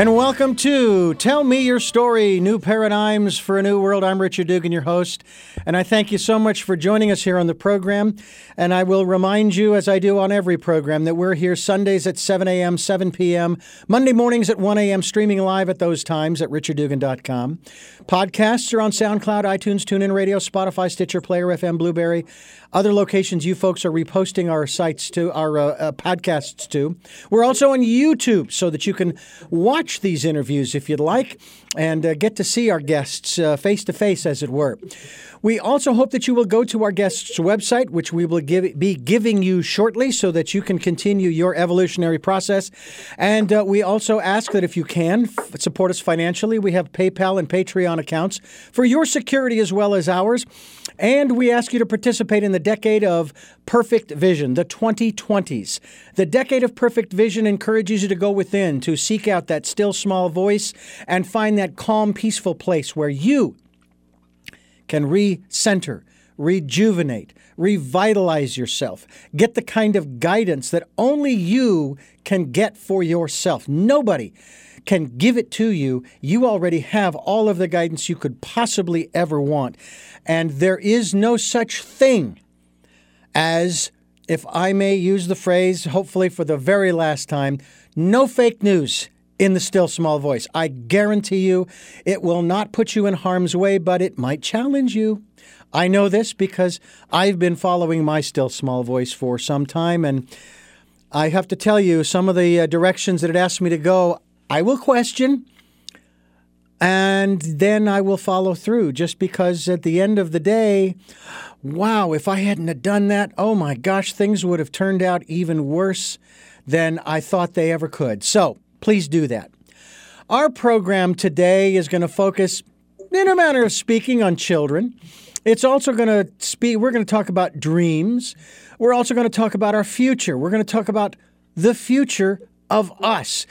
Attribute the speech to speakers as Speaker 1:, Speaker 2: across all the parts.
Speaker 1: And welcome to Tell Me Your Story New Paradigms for a New World. I'm Richard Dugan, your host, and I thank you so much for joining us here on the program. And I will remind you, as I do on every program, that we're here Sundays at 7 a.m., 7 p.m., Monday mornings at 1 a.m., streaming live at those times at richarddugan.com. Podcasts are on SoundCloud, iTunes, TuneIn Radio, Spotify, Stitcher, Player FM, Blubrry, other locations you folks are reposting our sites to, our uh, uh, podcasts to. We're also on YouTube so that you can watch these interviews if you'd like and uh, get to see our guests face to face, as it were. We also hope that you will go to our guest's website, which we will give, be giving you shortly so that you can continue your evolutionary process. And uh, we also ask that if you can, f- support us financially. We have PayPal and Patreon accounts for your security as well as ours. And we ask you to participate in the decade of perfect vision, the 2020s. The decade of perfect vision encourages you to go within, to seek out that still small voice and find that calm, peaceful place where you can recenter, rejuvenate, revitalize yourself, get the kind of guidance that only you can get for yourself. Nobody can give it to you. You already have all of the guidance you could possibly ever want. And there is no such thing as, if I may use the phrase, hopefully for the very last time, no fake news in the still small voice. I guarantee you it will not put you in harm's way, but it might challenge you. I know this because I've been following my still small voice for some time, and I have to tell you, some of the uh, directions that it asked me to go, I will question, and then I will follow through just because at the end of the day, wow, if I hadn't have done that, oh my gosh, things would have turned out even worse than I thought they ever could. So, please do that. Our program today is going to focus, in a manner of speaking, on children. It's also going to speak, we're going to talk about dreams. We're also going to talk about our future. We're going to talk about the future of us.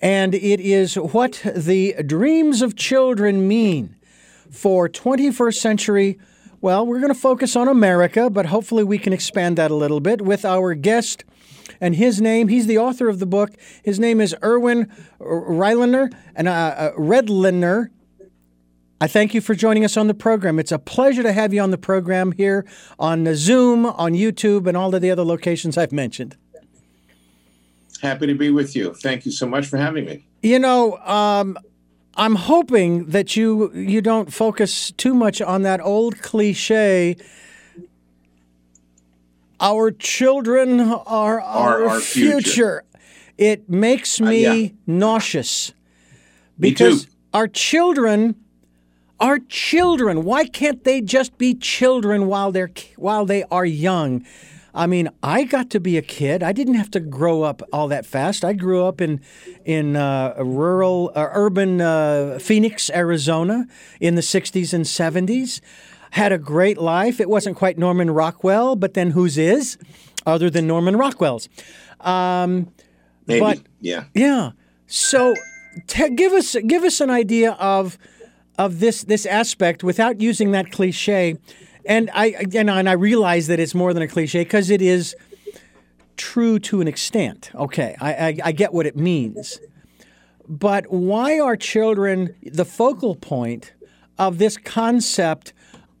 Speaker 1: And it is what the dreams of children mean for 21st century. Well, we're going to focus on America, but hopefully we can expand that a little bit with our guest and his name, he's the author of the book. His name is Irwin Reidliner and uh, uh, Redlener. I thank you for joining us on the program. It's a pleasure to have you on the program here on Zoom, on YouTube, and all of the other locations I've mentioned.
Speaker 2: Happy to be with you. Thank you so much for having me.
Speaker 1: You know, um, I'm hoping that you you don't focus too much on that old cliche our children are our, our, our future. future. It makes me uh, yeah. nauseous because our children are children. Why can't they just be children while they're while they are young? I mean, I got to be a kid. I didn't have to grow up all that fast. I grew up in in uh, rural, uh, urban uh, Phoenix, Arizona, in the '60s and '70s had a great life. It wasn't quite Norman Rockwell, but then whose is, other than Norman Rockwell's? Um,
Speaker 2: Maybe, but, yeah,
Speaker 1: yeah. So, give us give us an idea of of this this aspect without using that cliche. And I and, and I realize that it's more than a cliche because it is true to an extent. Okay, I, I, I get what it means. But why are children the focal point of this concept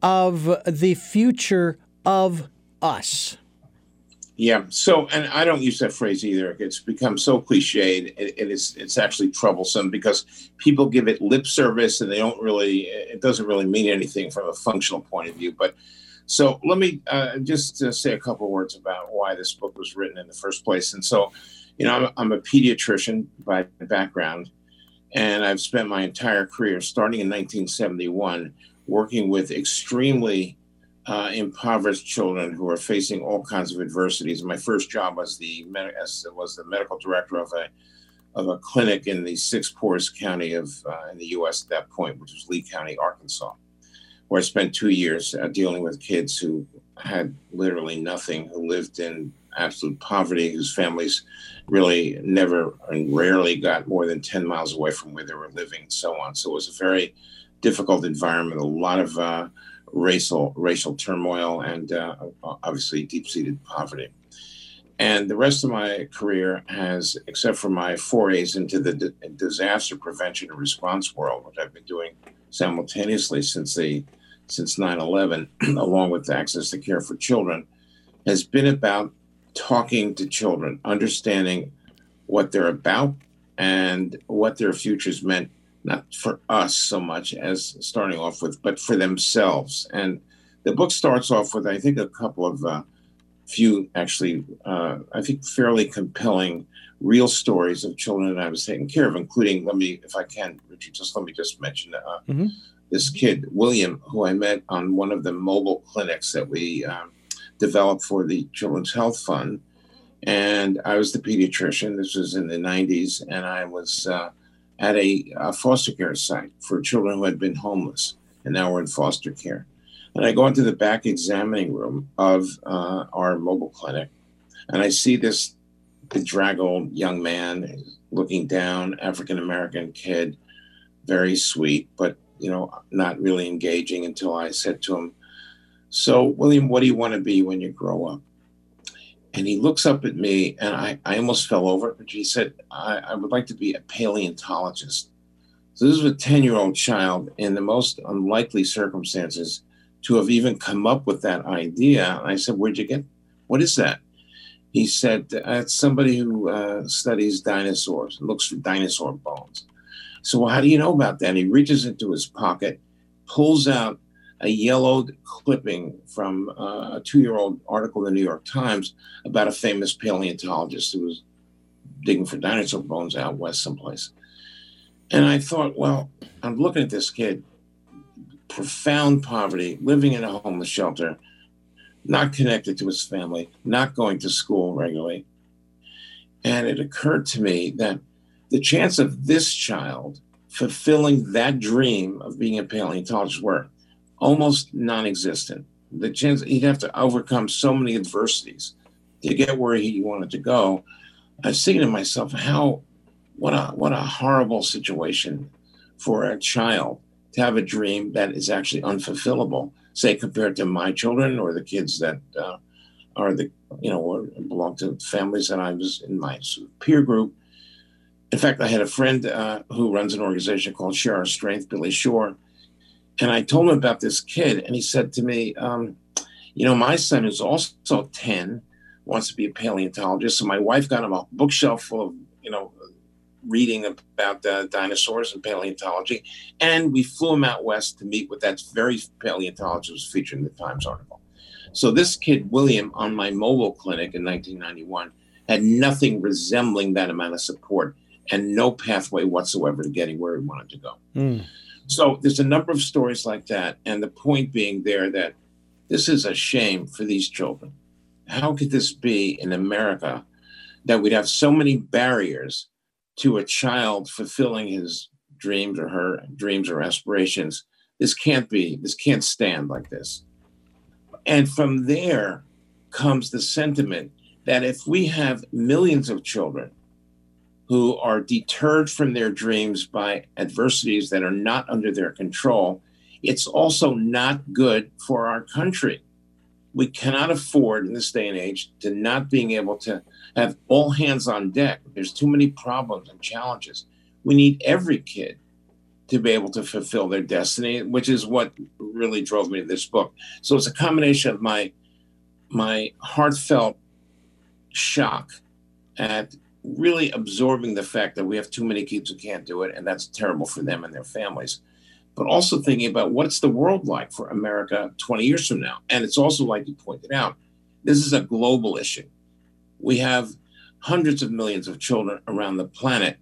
Speaker 1: of the future of us.
Speaker 2: Yeah. So, and I don't use that phrase either. It's become so cliched. It, it is. It's actually troublesome because people give it lip service, and they don't really. It doesn't really mean anything from a functional point of view. But so let me uh, just uh, say a couple words about why this book was written in the first place. And so, you know, I'm, I'm a pediatrician by background, and I've spent my entire career, starting in 1971 working with extremely uh, impoverished children who are facing all kinds of adversities. My first job was the as was the medical director of a of a clinic in the sixth poorest county of uh, in the U.S. at that point, which was Lee County, Arkansas, where I spent two years uh, dealing with kids who had literally nothing, who lived in absolute poverty, whose families really never and rarely got more than 10 miles away from where they were living, and so on. So it was a very difficult environment, a lot of uh, racial racial turmoil, and uh, obviously deep seated poverty. And the rest of my career has, except for my forays into the disaster prevention and response world, which I've been doing simultaneously since the since 9/11, along with access to care for children, has been about talking to children, understanding what they're about and what their futures meant, not for us so much as starting off with, but for themselves. And the book starts off with, I think, a couple of uh, few actually, uh, I think, fairly compelling real stories of children that I was taking care of, including, let me, if I can, Richard, just let me just mention uh, mm-hmm. this kid, William, who I met on one of the mobile clinics that we um, developed for the Children's Health Fund. And I was the pediatrician. This was in the 90s, and I was uh, at a, a foster care site for children who had been homeless and now were in foster care. And I go into the back examining room of uh, our mobile clinic, and I see this bedraggled young man looking down, African American kid, very sweet, but you know, not really engaging until I said to him, So, William, what do you want to be when you grow up? And he looks up at me, and I, I almost fell over, but he said, I, I would like to be a paleontologist. So, this is a 10 year old child in the most unlikely circumstances to have even come up with that idea. And I said, Where'd you get? What is that? He said, It's somebody who uh, studies dinosaurs looks for dinosaur bones. So, well, how do you know about that? And he reaches into his pocket, pulls out a yellowed clipping from uh, a two year old article in the New York Times about a famous paleontologist who was digging for dinosaur bones out west someplace. And I thought, well, I'm looking at this kid profound poverty, living in a homeless shelter, not connected to his family, not going to school regularly. And it occurred to me that the chance of this child fulfilling that dream of being a paleontologist were almost non existent. The chance he'd have to overcome so many adversities to get where he wanted to go. I was thinking to myself, how, what a, what a horrible situation for a child to have a dream that is actually unfulfillable, say compared to my children or the kids that uh, are the you know belong to families that I was in my peer group. In fact, I had a friend uh, who runs an organization called Share Our Strength, Billy Shore, and I told him about this kid, and he said to me, um, "You know, my son is also ten, wants to be a paleontologist, so my wife got him a bookshelf full of you know reading about uh, dinosaurs and paleontology. And we flew him out west to meet with that very paleontologist featured in the Times article. So this kid, William, on my mobile clinic in 1991, had nothing resembling that amount of support and no pathway whatsoever to getting where he wanted to go. Mm. So there's a number of stories like that. And the point being there that this is a shame for these children. How could this be in America that we'd have so many barriers to a child fulfilling his dreams or her dreams or aspirations. This can't be, this can't stand like this. And from there comes the sentiment that if we have millions of children who are deterred from their dreams by adversities that are not under their control, it's also not good for our country. We cannot afford in this day and age to not being able to have all hands on deck. There's too many problems and challenges. We need every kid to be able to fulfill their destiny, which is what really drove me to this book. So it's a combination of my my heartfelt shock at really absorbing the fact that we have too many kids who can't do it, and that's terrible for them and their families. But also thinking about what's the world like for America 20 years from now. And it's also, like you pointed out, this is a global issue we have hundreds of millions of children around the planet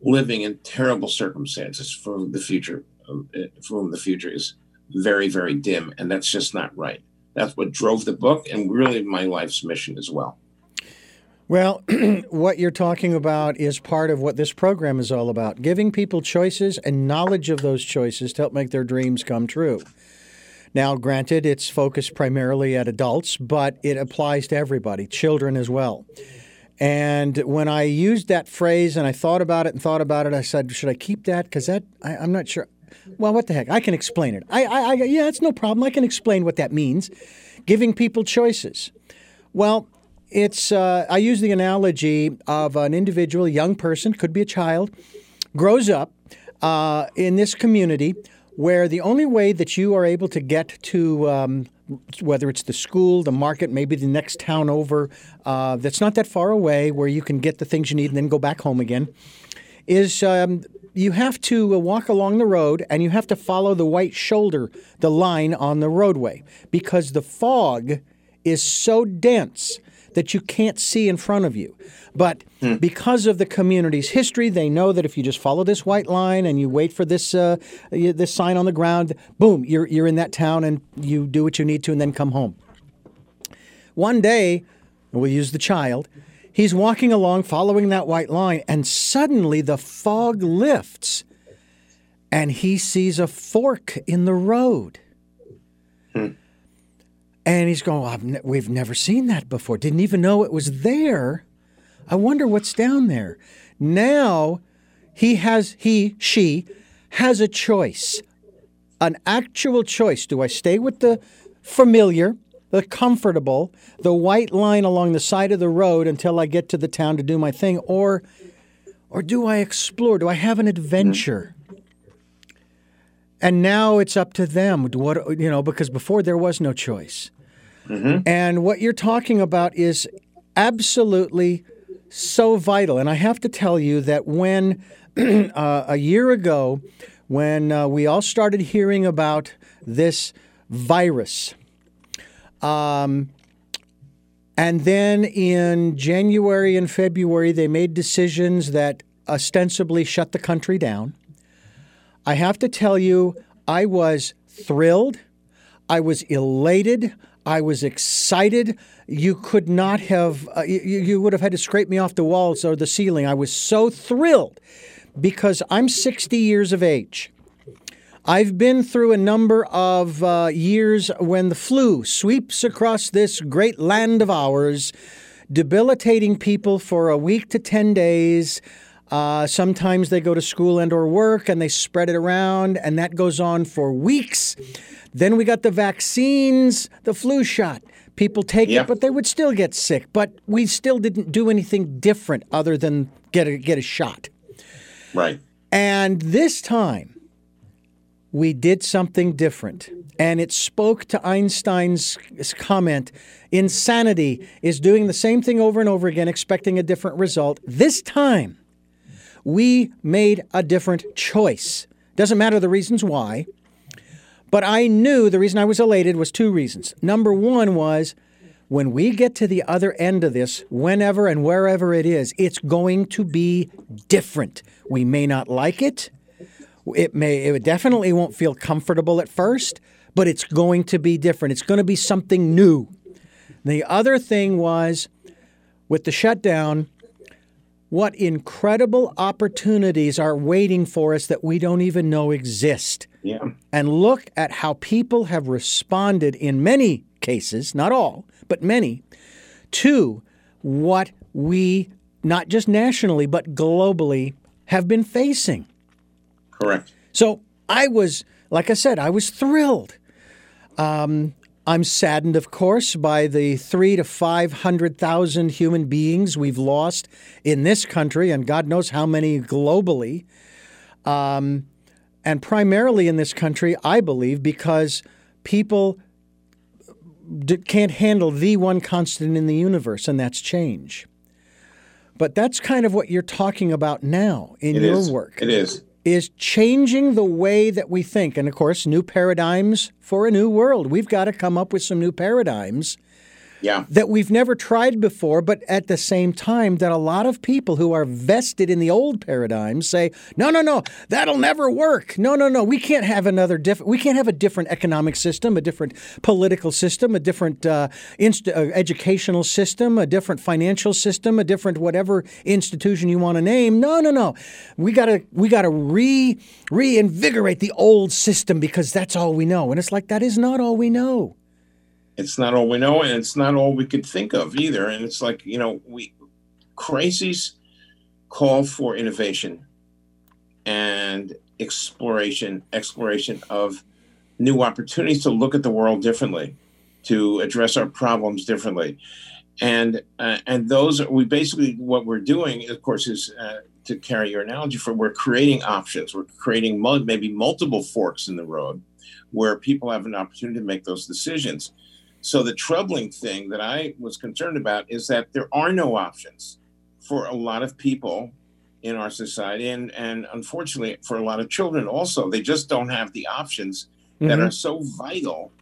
Speaker 2: living in terrible circumstances for the future, for whom the future is very, very dim. And that's just not right. That's what drove the book and really my life's mission as well.
Speaker 1: Well, what you're talking about is part of what this program is all about giving people choices and knowledge of those choices to help make their dreams come true. Now, granted, it's focused primarily at adults, but it applies to everybody, children as well. And when I used that phrase and I thought about it and thought about it, I said, should I keep that? Because that, I, am not sure. Well, what the heck? I can explain it. I, I, I, yeah, it's no problem. I can explain what that means. Giving people choices. Well, it's uh, I use the analogy of an individual, young person, could be a child, grows up uh, in this community where the only way that you are able to get to um, whether it's the school, the market, maybe the next town over uh, that's not that far away where you can get the things you need and then go back home again, is um, you have to uh, walk along the road and you have to follow the white shoulder, the line on the roadway, because the fog is so dense that you can't see in front of you. But hmm. because of the community's history, they know that if you just follow this white line and you wait for this uh, this sign on the ground, boom, you're you're in that town and you do what you need to and then come home. One day, we'll use the child. He's walking along following that white line, and suddenly the fog lifts and he sees a fork in the road. Hmm. And he's going, We've never seen that before. Didn't even know it was there. I wonder what's down there. Now he has, he, she has a choice, an actual choice. Do I stay with the familiar the comfortable, the white line along the side of the road until I get to the town to do my thing, or or do I explore? Do I have an adventure? And now it's up to them. What you know, because before there was no choice. Mm-hmm. And what you're talking about is absolutely so vital. And I have to tell you that when uh, a year ago, when uh, we all started hearing about this virus, um, and then in January and February, they made decisions that ostensibly shut the country down. I have to tell you, I was thrilled. I was elated. I was excited. You could not have, uh, you, you would have had to scrape me off the walls or the ceiling. I was so thrilled because I'm 60 years of age. I've been through a number of uh, years when the flu sweeps across this great land of ours, debilitating people for a week to 10 days. Uh, sometimes they go to school and or work and they spread it around and that goes on for weeks. Then we got the vaccines, the flu shot. People take yeah. it, but they would still get sick. But we still didn't do anything different other than get a, get a shot.
Speaker 2: Right.
Speaker 1: And this time, we did something different. And it spoke to Einstein's comment insanity is doing the same thing over and over again, expecting a different result. This time, we made a different choice. Doesn't matter the reasons why, but I knew the reason I was elated was two reasons. Number one was when we get to the other end of this, whenever and wherever it is, it's going to be different. We may not like it. It may it definitely won't feel comfortable at first, but it's going to be different. It's going to be something new. The other thing was with the shutdown, what incredible opportunities are waiting for us that we don't even know exist.
Speaker 2: Yeah.
Speaker 1: And look at how people have responded in many cases, not all, but many, to what we, not just nationally, but globally, have been facing.
Speaker 2: Correct.
Speaker 1: So I was, like I said, I was thrilled. Um, I'm saddened, of course, by the three to 500,000 human beings we've lost in this country, and God knows how many globally. Um, and primarily in this country, I believe, because people d- can't handle the one constant in the universe, and that's change. But that's kind of what you're talking about now in
Speaker 2: it
Speaker 1: your
Speaker 2: is.
Speaker 1: work.
Speaker 2: It is
Speaker 1: is changing the way that we think. And of course, new paradigms for a new world. We've got to come up with some new paradigms
Speaker 2: yeah.
Speaker 1: that we've never tried before, but at the same time, that a lot of people who are vested in the old paradigms say, no, no, no, that'll never work. No, no, no, we can't have another different, we can't have a different economic system, a different political system, a different uh, inst- uh, educational system, a different financial system, a different whatever institution you want to name. No, no, no, we gotta we gotta re reinvigorate the old system because that's all we know. And it's like that is not all we know
Speaker 2: it's not all we know and it's not all we could think of either and it's like you know we crises call for innovation and exploration exploration of new opportunities to look at the world differently to address our problems differently and uh, and those are, we basically what we're doing, of course, is uh, to carry your analogy for we're creating options. We're creating maybe multiple forks in the road where people have an opportunity to make those decisions. So the troubling thing that I was concerned about is that there are no options for a lot of people in our society and and unfortunately for a lot of children also they just don't have the options mm-hmm. that are so vital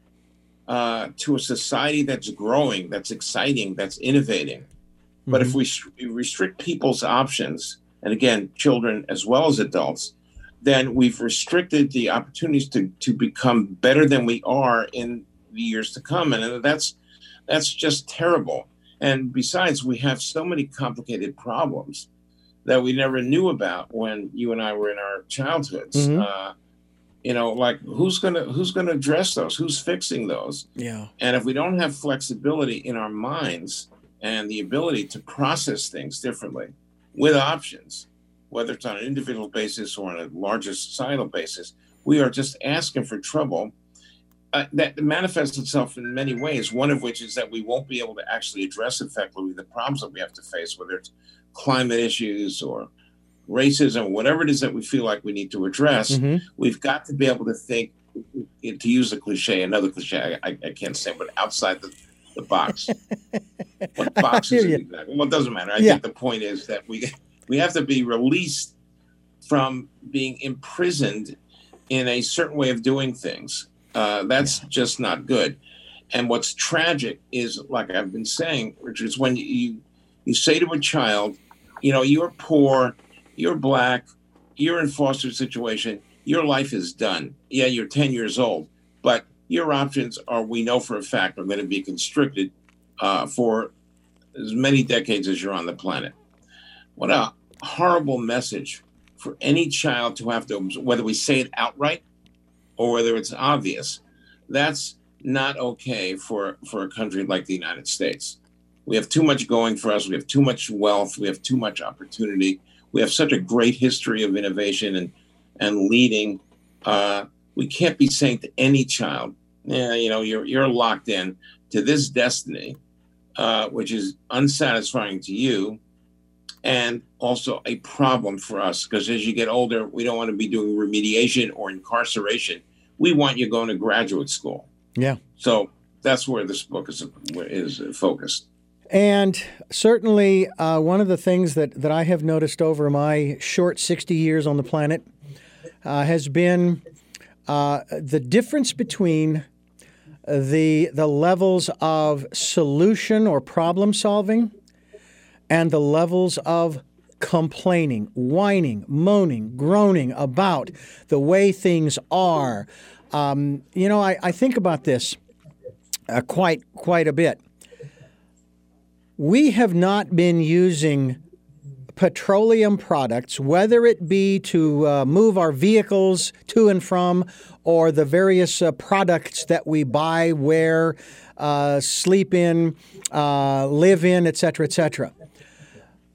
Speaker 2: uh, to a society that's growing that's exciting that's innovating mm-hmm. but if mm-hmm. we restrict people's options and again children as well as adults then we've restricted the opportunities to, to become better than we are in the years to come and that's that's just terrible and besides we have so many complicated problems that we never knew about when you and I were in our childhoods. Mm-hmm. Uh, you know, like who's gonna who's gonna address those? Who's fixing those?
Speaker 1: Yeah.
Speaker 2: And if we don't have flexibility in our minds and the ability to process things differently with options, whether it's on an individual basis or on a larger societal basis, we are just asking for trouble. Uh, that manifests itself in many ways. One of which is that we won't be able to actually address effectively the problems that we have to face, whether it's climate issues or racism, whatever it is that we feel like we need to address, mm-hmm. we've got to be able to think, to use a cliche, another cliche, I, I can't say, but outside the, the box. what box is it exactly? Well, it doesn't matter. I yeah. think the point is that we we have to be released from being imprisoned in a certain way of doing things. Uh, that's yeah. just not good. And what's tragic is, like I've been saying, Richard, is when you you say to a child, you know, you're poor, you're black, you're in foster situation, your life is done. Yeah, you're 10 years old, but your options are, we know for a fact, are going to be constricted uh, for as many decades as you're on the planet. What a horrible message for any child to have to, whether we say it outright or whether it's obvious. That's not okay for, for a country like the United States. We have too much going for us. We have too much wealth. We have too much opportunity. We have such a great history of innovation and and leading. Uh, we can't be saying to any child, "Yeah, you know, you're you're locked in to this destiny, uh, which is unsatisfying to you, and also a problem for us because as you get older, we don't want to be doing remediation or incarceration. We want you going to graduate school.
Speaker 1: Yeah.
Speaker 2: So that's where this book is is focused.
Speaker 1: And certainly, uh, one of the things that, that I have noticed over my short 60 years on the planet uh, has been uh, the difference between the, the levels of solution or problem solving and the levels of complaining, whining, moaning, groaning about the way things are. Um, you know, I, I think about this uh, quite quite a bit we have not been using petroleum products, whether it be to uh, move our vehicles to and from, or the various uh, products that we buy, wear, uh, sleep in, uh, live in, etc., etc.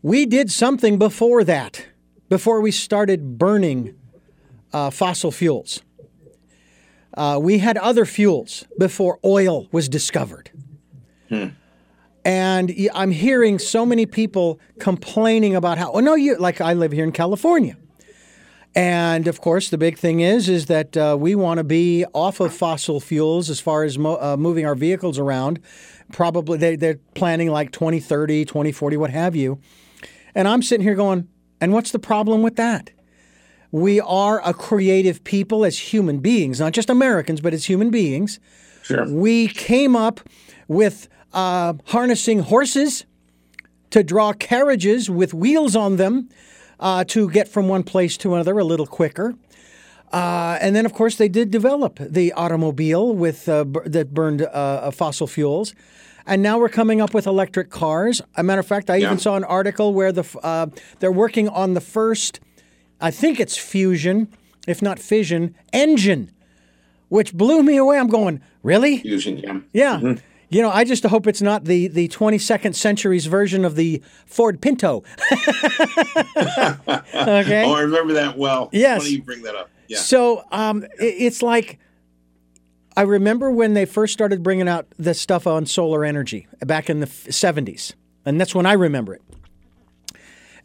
Speaker 1: We did something before that, before we started burning uh, fossil fuels. Uh, we had other fuels before oil was discovered. Hmm. And I'm hearing so many people complaining about how, oh, no, you, like I live here in California. And of course, the big thing is is that uh, we want to be off of fossil fuels as far as mo- uh, moving our vehicles around. Probably they, they're planning like 2030, 2040, what have you. And I'm sitting here going, and what's the problem with that? We are a creative people as human beings, not just Americans, but as human beings.
Speaker 2: Sure.
Speaker 1: We came up with uh, harnessing horses to draw carriages with wheels on them uh, to get from one place to another a little quicker. Uh, and then, of course, they did develop the automobile with uh, b- that burned uh, fossil fuels. And now we're coming up with electric cars. A matter of fact, I yeah. even saw an article where the uh, they're working on the first, I think it's fusion, if not fission, engine, which blew me away. I'm going, really?
Speaker 2: Fusion, yeah.
Speaker 1: Yeah. Mm-hmm. You know, I just hope it's not the, the 22nd century's version of the Ford Pinto.
Speaker 2: okay. Oh, I remember that well.
Speaker 1: Yes.
Speaker 2: Funny you bring that up. Yeah.
Speaker 1: So um, it's like I remember when they first started bringing out the stuff on solar energy back in the 70s, and that's when I remember it.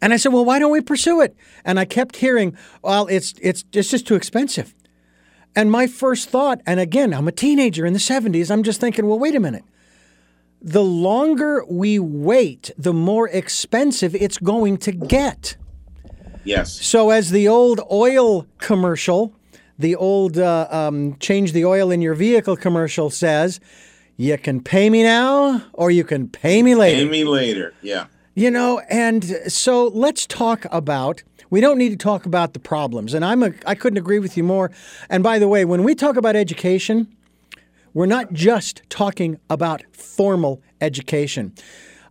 Speaker 1: And I said, "Well, why don't we pursue it?" And I kept hearing, "Well, it's it's it's just too expensive." And my first thought, and again, I'm a teenager in the 70s, I'm just thinking, "Well, wait a minute. The longer we wait, the more expensive it's going to get."
Speaker 2: Yes.
Speaker 1: So, as the old oil commercial, the old uh, um, change the oil in your vehicle commercial says, you can pay me now or you can pay me later.
Speaker 2: Pay me later. Yeah.
Speaker 1: You know, and so let's talk about. We don't need to talk about the problems, and I'm a. I couldn't agree with you more. And by the way, when we talk about education, we're not just talking about formal education.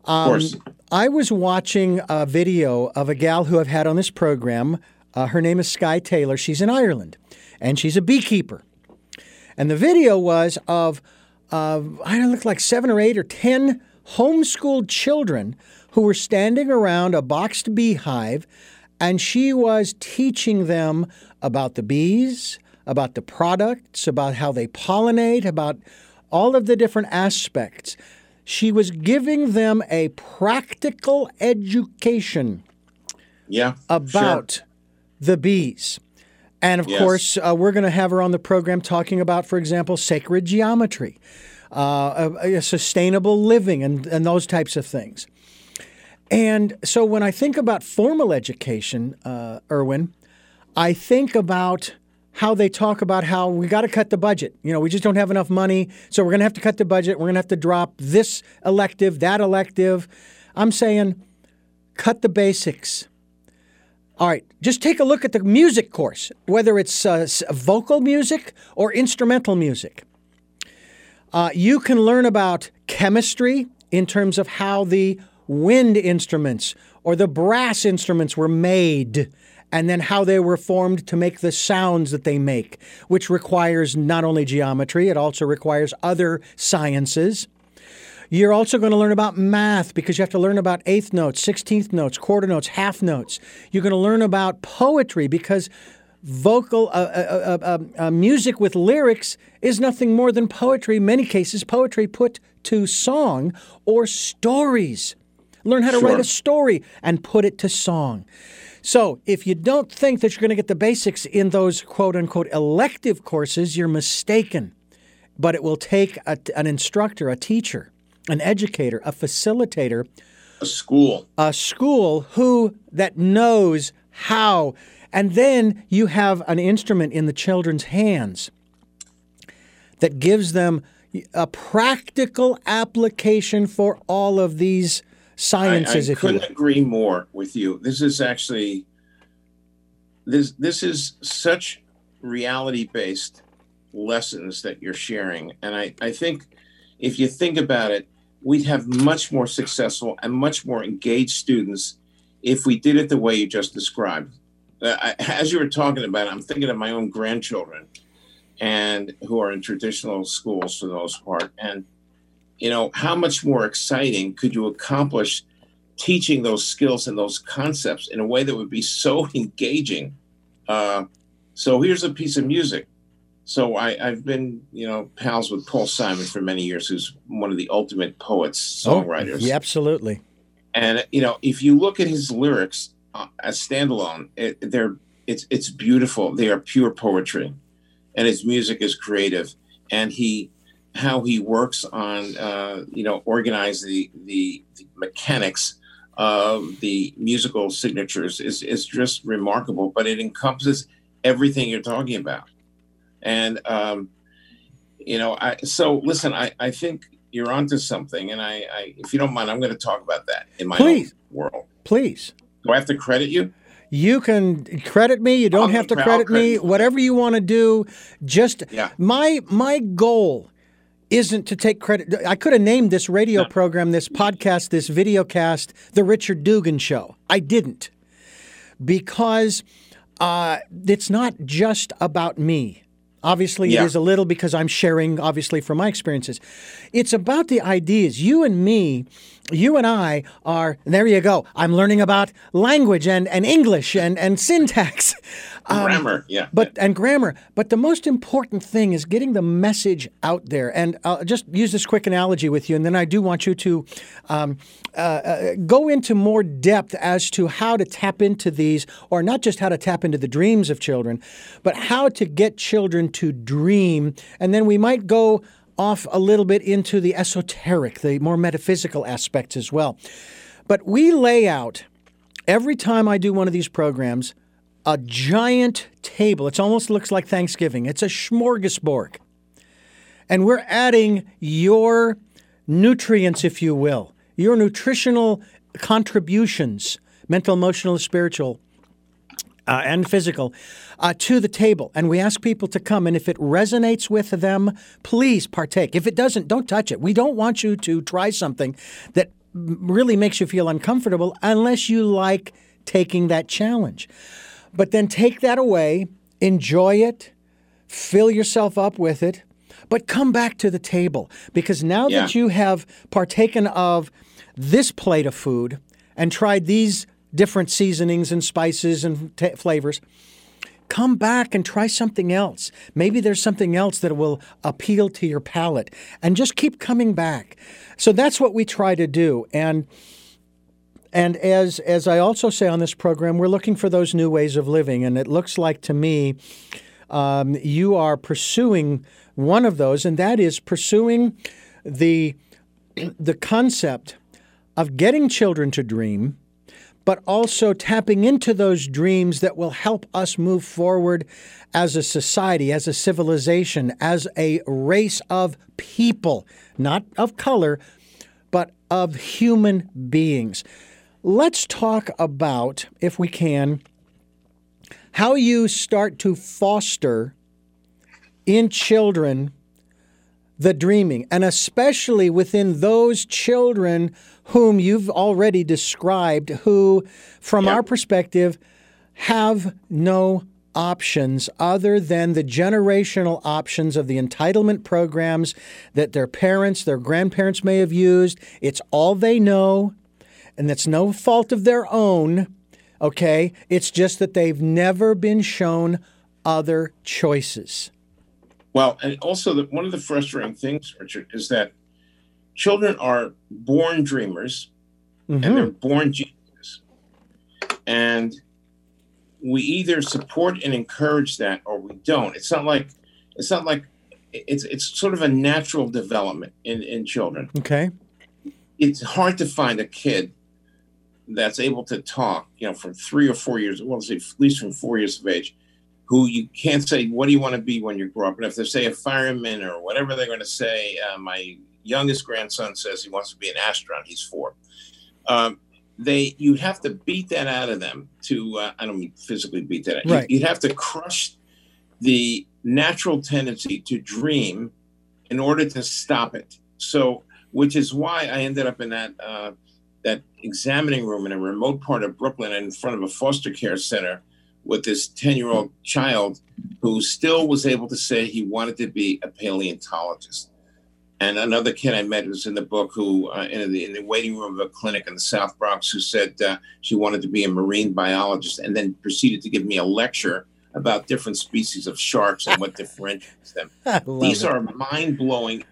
Speaker 2: Of course.
Speaker 1: I was watching a video of a gal who I've had on this program. Uh, her name is Sky Taylor. She's in Ireland, and she's a beekeeper. And the video was of, uh, I don't look like seven or eight or ten homeschooled children who were standing around a boxed beehive, and she was teaching them about the bees, about the products, about how they pollinate, about all of the different aspects. She was giving them a practical education
Speaker 2: Yeah.
Speaker 1: about
Speaker 2: Sure.
Speaker 1: the bees. And of
Speaker 2: Yes.
Speaker 1: course, uh, we're going to have her on the program talking about, for example, sacred geometry, uh, a, a sustainable living, and, and those types of things. And so when I think about formal education, uh, Irwin, I think about how they talk about how we got to cut the budget. You know, we just don't have enough money, so we're going to have to cut the budget. We're going to have to drop this elective, that elective. I'm saying cut the basics. All right, just take a look at the music course, whether it's uh, vocal music or instrumental music. Uh, you can learn about chemistry in terms of how the wind instruments or the brass instruments were made and then how they were formed to make the sounds that they make, which requires not only geometry, it also requires other sciences. You're also going to learn about math because you have to learn about eighth notes, sixteenth notes, quarter notes, half notes. You're going to learn about poetry because vocal uh, uh, uh, uh, uh, music with lyrics is nothing more than poetry. In many cases, poetry put to song or stories. Learn how to write a story and put it to song. So, if you don't think that you're going to get the basics in those quote unquote elective courses, you're mistaken. But it will take a, an instructor, a teacher, an educator, a facilitator,
Speaker 2: A school.
Speaker 1: a school who that knows how and then you have an instrument in the children's hands that gives them a practical application for all of these
Speaker 2: I, I
Speaker 1: if you
Speaker 2: couldn't agree more with you. This is actually this this is such reality based lessons that you're sharing. And I, I think if you think about it, we'd have much more successful and much more engaged students if we did it the way you just described. Uh, I, as you were talking about, it, I'm thinking of my own grandchildren, and who are in traditional schools for the most part. And you know, how much more exciting could you accomplish teaching those skills and those concepts in a way that would be so engaging? Uh, so here's a piece of music. So I, I've been, you know, pals with Paul Simon for many years, who's one of the ultimate poets, songwriters.
Speaker 1: Oh, yeah, absolutely.
Speaker 2: And you know, if you look at his lyrics uh, as standalone, it, they're it's it's beautiful. They are pure poetry, and his music is creative. And he, how he works on, uh, you know, organize the, the the mechanics of the musical signatures is is just remarkable. But it encompasses everything you're talking about. And um, you know, I so listen. I I think you're onto something, and I, I if you don't mind, I'm going to talk about that in my
Speaker 1: Please.
Speaker 2: world.
Speaker 1: Please.
Speaker 2: Do I have to credit you?
Speaker 1: You can credit me. You don't
Speaker 2: I'll
Speaker 1: have to
Speaker 2: cre- I'll
Speaker 1: credit me. Whatever you want to do. Just
Speaker 2: Yeah.
Speaker 1: my my goal isn't to take credit. I could have named this radio program, this podcast, this video cast, the Richard Dugan Show. I didn't because uh, it's not just about me. Obviously,
Speaker 2: Yeah.
Speaker 1: it is a little because I'm sharing, obviously, from my experiences. It's about the ideas. You and me you and I are, there you go. I'm learning about language and, and English and, and syntax.
Speaker 2: Um, grammar, yeah.
Speaker 1: But and grammar. But the most important thing is getting the message out there. And I'll just use this quick analogy with you, and then I do want you to um, uh, uh, go into more depth as to how to tap into these, or not just how to tap into the dreams of children, but how to get children to dream. And then we might go off a little bit into the esoteric, the more metaphysical aspects as well. But we lay out every time I do one of these programs a giant table. It almost looks like Thanksgiving. It's a smorgasbord. And we're adding your nutrients, if you will, your nutritional contributions, mental, emotional, spiritual, uh, and physical, uh, to the table. And we ask people to come. And if it resonates with them, please partake. If it doesn't, don't touch it. We don't want you to try something that really makes you feel uncomfortable unless you like taking that challenge. But then take that away, enjoy it, fill yourself up with it, but come back to the table because now yeah. that you have partaken of this plate of food and tried these different seasonings and spices and t- flavors, come back and try something else. Maybe there's something else that will appeal to your palate and just keep coming back. So that's what we try to do. And and as as I also say on this program, we're looking for those new ways of living, and it looks like to me um, you are pursuing one of those, and that is pursuing the the concept of getting children to dream, but also tapping into those dreams that will help us move forward as a society, as a civilization, as a race of people, not of color, but of human beings. Let's talk about, if we can, how you start to foster in children the dreaming, and especially within those children whom you've already described, who, from yep. our perspective, have no options other than the generational options of the entitlement programs that their parents, their grandparents may have used. It's all they know and that's no fault of their own, okay? It's just that they've never been shown other choices.
Speaker 2: Well, and also the, one of the frustrating things, Richard, is that children are born dreamers mm-hmm. and they're born geniuses. And we either support and encourage that or we don't. It's not like it's not like it's it's sort of a natural development in, in children.
Speaker 1: Okay.
Speaker 2: It's hard to find a kid that's able to talk, you know, from three or four years, well, say at least from four years of age, who you can't say, what do you want to be when you grow up? And if they say a fireman or whatever they're going to say, uh, my youngest grandson says he wants to be an astronaut. He's four. Um, they, you'd have to beat that out of them to, uh, I don't mean physically beat that out. Right. You'd have to crush the natural tendency to dream in order to stop it. So, which is why I ended up in that uh, that examining room in a remote part of Brooklyn in front of a foster care center with this 10 year old child who still was able to say he wanted to be a paleontologist. And another kid I met was in the book who, uh, in, the, in the waiting room of a clinic in the South Bronx, who said uh, she wanted to be a marine biologist and then proceeded to give me a lecture about different species of sharks and what differentiates them. These it. are mind blowing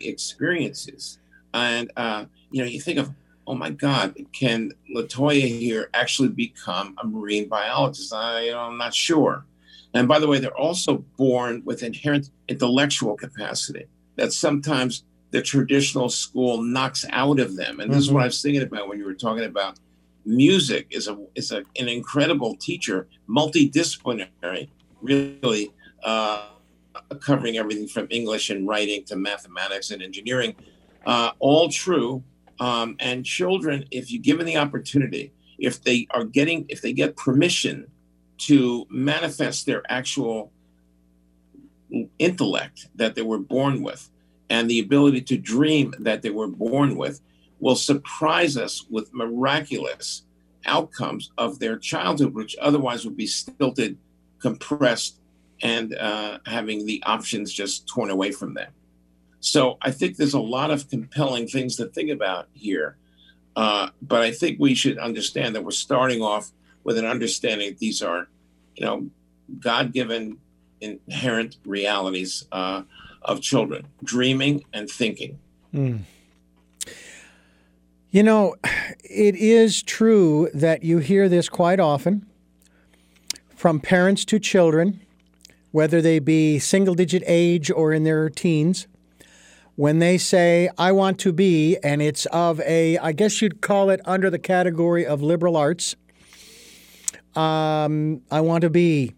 Speaker 2: experiences. And, uh, you know, you think of oh my God, can Latoya here actually become a marine biologist? I, you know, I'm not sure. And by the way, they're also born with inherent intellectual capacity that sometimes the traditional school knocks out of them. And this mm-hmm. is what mm-hmm. I was thinking about when you were talking about music is a is a, an incredible teacher, multidisciplinary, really uh, covering everything from English and writing to mathematics and engineering. Uh, all true, um, and children, if you give them the opportunity, if they are getting, if they get permission to manifest their actual intellect that they were born with and the ability to dream that they were born with, will surprise us with miraculous outcomes of their childhood, which otherwise would be stilted, compressed, and uh, having the options just torn away from them. So I think there's a lot of compelling things to think about here. Uh, but I think we should understand that we're starting off with an understanding that these are, you know, God given inherent realities uh, of children, dreaming and thinking. Mm.
Speaker 1: You know, it is true that you hear this quite often from parents to children, whether they be single digit age or in their teens, when they say, I want to be, and it's of a, I guess you'd call it under the category of liberal arts. Um, I want to be.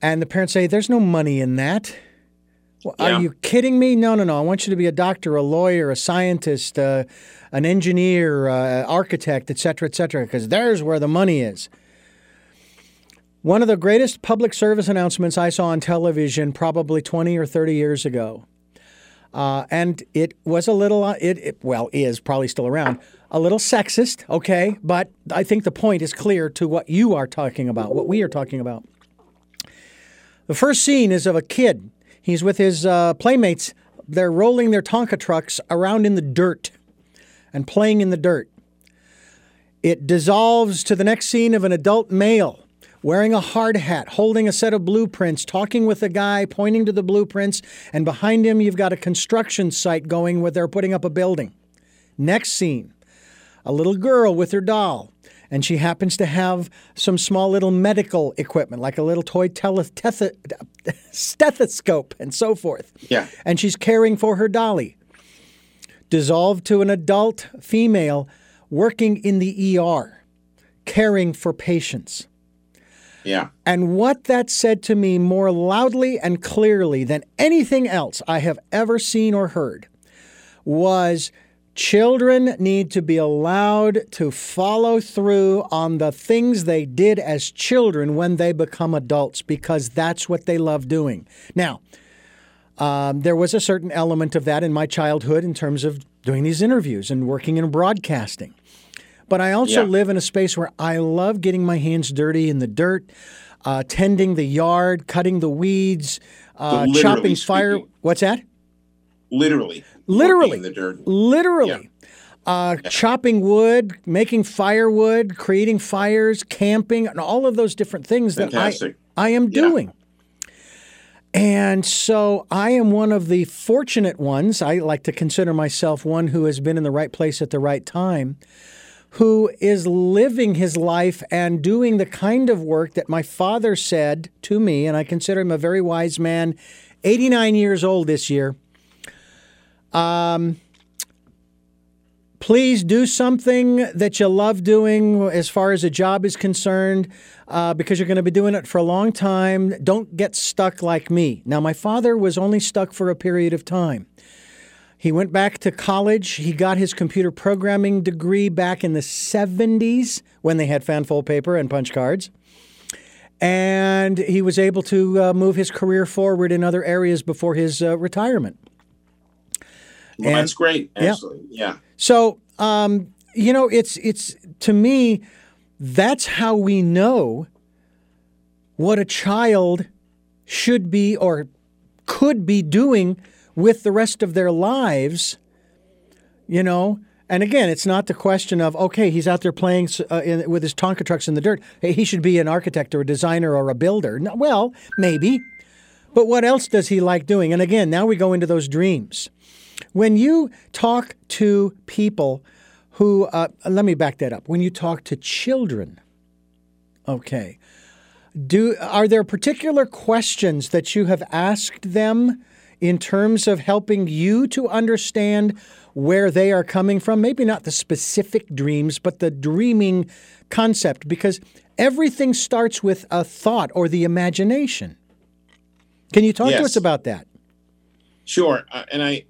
Speaker 1: And the parents say, There's no money in that. Well, yeah. Are you kidding me? No, no, no. I want you to be a doctor, a lawyer, a scientist, uh, an engineer, uh, architect, et cetera, et cetera, because there's where the money is. One of the greatest public service announcements I saw on television probably 20 or 30 years ago. Uh, and it was a little, uh, it, it, well, is probably still around, a little sexist, okay? But I think the point is clear to what you are talking about, what we are talking about. The first scene is of a kid. He's with his uh, playmates. They're rolling their Tonka trucks around in the dirt and playing in the dirt. It dissolves to the next scene of an adult male wearing a hard hat, holding a set of blueprints, talking with a guy, pointing to the blueprints, and behind him you've got a construction site going where they're putting up a building. Next scene a little girl with her doll, and she happens to have some small little medical equipment, like a little toy tele- stethoscope and so forth.
Speaker 2: Yeah.
Speaker 1: And she's caring for her dolly. Dissolved to an adult female working in the ER, caring for patients.
Speaker 2: Yeah.
Speaker 1: And what that said to me more loudly and clearly than anything else I have ever seen or heard was children need to be allowed to follow through on the things they did as children when they become adults because that's what they love doing. Now, um, there was a certain element of that in my childhood in terms of doing these interviews and working in broadcasting. But I also yeah. live in a space where I love getting my hands dirty in the dirt, uh, tending the yard, cutting the weeds, uh, chopping fire. What's that?
Speaker 2: Literally.
Speaker 1: Literally.
Speaker 2: In the dirt.
Speaker 1: Literally. Yeah. Uh, yeah. chopping wood, making firewood, creating fires, camping, and all of those different things Fantastic. that I, I am doing. And so I am one of the fortunate ones. I like to consider myself one who has been in the right place at the right time who is living his life and doing the kind of work that my father said to me, and I consider him a very wise man, 89 years old this year. Um, please do something that you love doing as far as a job is concerned uh, because you're going to be doing it for a long time. Don't get stuck like me. Now, my father was only stuck for a period of time. He went back to college. He got his computer programming degree back in the 70s when they had fanfold paper and punch cards. And he was able to uh, move his career forward in other areas before his uh, retirement.
Speaker 2: Well, and, that's great. Actually, yeah. yeah.
Speaker 1: So, um, you know, it's it's to me, that's how we know what a child should be or could be doing with the rest of their lives, you know. And again, it's not the question of okay, he's out there playing uh, in, with his Tonka trucks in the dirt. Hey, he should be an architect or a designer or a builder. No, well, maybe, but what else does he like doing? And again, now we go into those dreams. When you talk to people who, uh, let me back that up. When you talk to children, okay, do are there particular questions that you have asked them? In terms of helping you to understand where they are coming from. Maybe not the specific dreams, but the dreaming concept, because everything starts with a thought or the imagination. Can you talk yes. to us about that?
Speaker 2: Sure. Uh, and I,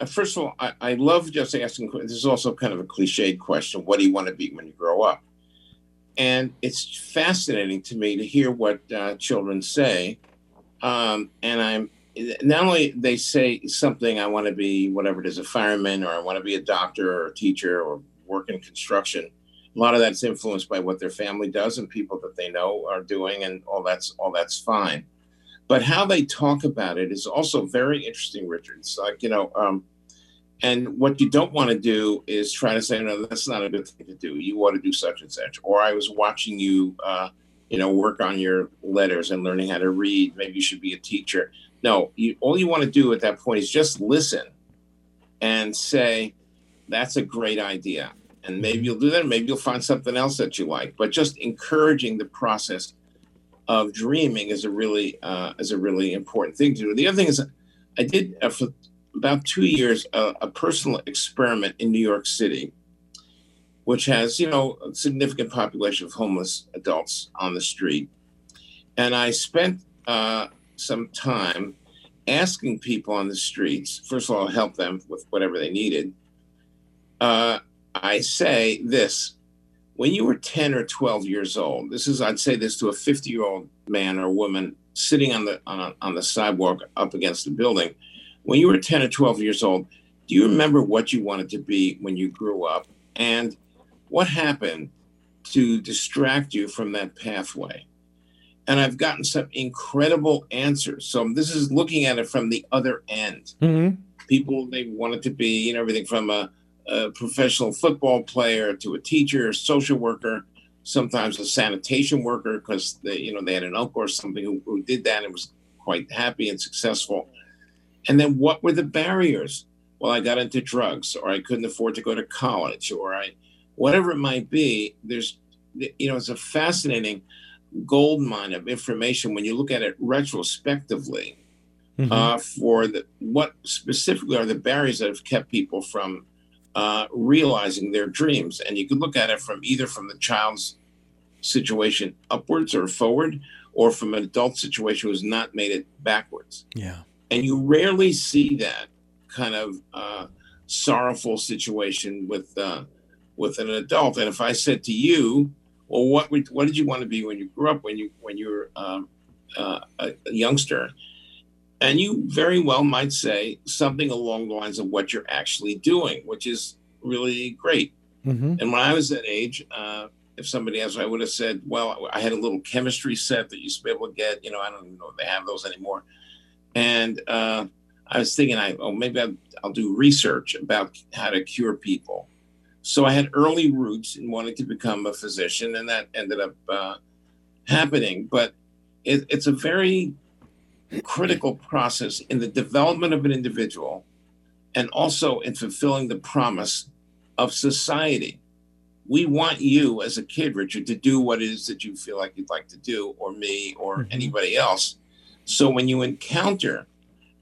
Speaker 2: uh, first of all, I, I, love just asking. This is also kind of a cliched question: What do you want to be when you grow up? And it's fascinating to me to hear what uh, children say. Um, and I'm not only they say something i want to be whatever it is a fireman or i want to be a doctor or a teacher or work in construction a lot of that's influenced by what their family does and people that they know are doing and all that's all that's fine but how they talk about it is also very interesting, Richard. It's like, you know, um, and what you don't want to do is try to say, no, that's not a good thing to do. You want to do such and such. Or I was watching you, uh, you know, work on your letters and learning how to read. Maybe you should be a teacher. No, you, all you want to do at that point is just listen and say, that's a great idea. And maybe you'll do that. Maybe you'll find something else that you like. But just encouraging the process of dreaming is a really uh, is a really important thing to do. The other thing is, I did uh, for about two years uh, a personal experiment in New York City, which has you know a significant population of homeless adults on the street, and I spent uh, some time asking people on the streets. First of all, help them with whatever they needed. Uh, I say this when you were 10 or 12 years old, this is, I'd say this to a 50 year old man or woman sitting on the, on, a, on the sidewalk up against the building. When you were 10 or 12 years old, do you remember what you wanted to be when you grew up? And what happened to distract you from that pathway? And I've gotten some incredible answers. So this is looking at it from the other end. Mm-hmm. People, they wanted to be, you know, everything from a, a professional football player to a teacher, social worker, sometimes a sanitation worker because they, you know, they had an uncle or something who, who did that and was quite happy and successful. And then what were the barriers? Well, I got into drugs, or I couldn't afford to go to college, or I, whatever it might be. There's, you know, it's a fascinating gold mine of information when you look at it retrospectively. Mm-hmm. Uh, for the what specifically are the barriers that have kept people from uh, realizing their dreams. And you could look at it from either from the child's situation upwards or forward, or from an adult situation who's not made it backwards.
Speaker 1: Yeah.
Speaker 2: And you rarely see that kind of uh, sorrowful situation with uh, with an adult. And if I said to you, well, what what did you want to be when you grew up? When you when you were um, uh, a, a youngster, and you very well might say something along the lines of what you're actually doing, which is really great. Mm-hmm. And when I was that age, uh, if somebody asked, I would have said, well, I had a little chemistry set that you used to be able to get. You know, I don't even know if they have those anymore. And uh, I was thinking, I oh maybe I'll, I'll, do research about how to cure people. So I had early roots in wanting to become a physician, and that ended up uh, happening. But it, it's a very critical process in the development of an individual and also in fulfilling the promise of society. We want you as a kid, Richard, to do what it is that you feel like you'd like to do, or me, or mm-hmm. anybody else. So when you encounter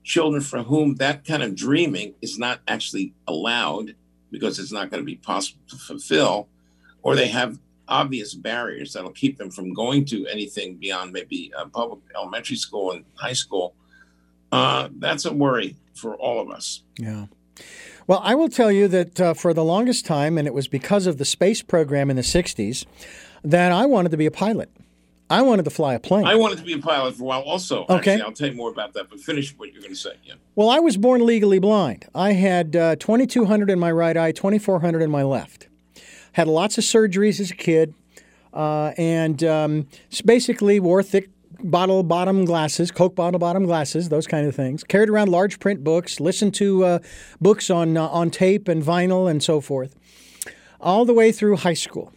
Speaker 2: children for whom that kind of dreaming is not actually allowed because it's not going to be possible to fulfill, or they have obvious barriers that'll keep them from going to anything beyond maybe public elementary school and high school, uh, that's a worry for all of us.
Speaker 1: Yeah. Well, I will tell you that uh, for the longest time, and it was because of the space program in the 60s, that I wanted to be a pilot. I wanted to fly a plane.
Speaker 2: I wanted to be a pilot for a while also. Okay. Actually, I'll tell you more about that, but finish what you're going to say. Yeah.
Speaker 1: Well, I was born legally blind. I had uh, 2200 in my right eye, 2400 in my left. Had lots of surgeries as a kid, uh, and um, basically wore thick bottle bottom glasses, Coke bottle bottom glasses, those kind of things. Carried around large print books, listened to uh, books on uh, on tape and vinyl and so forth, all the way through high school,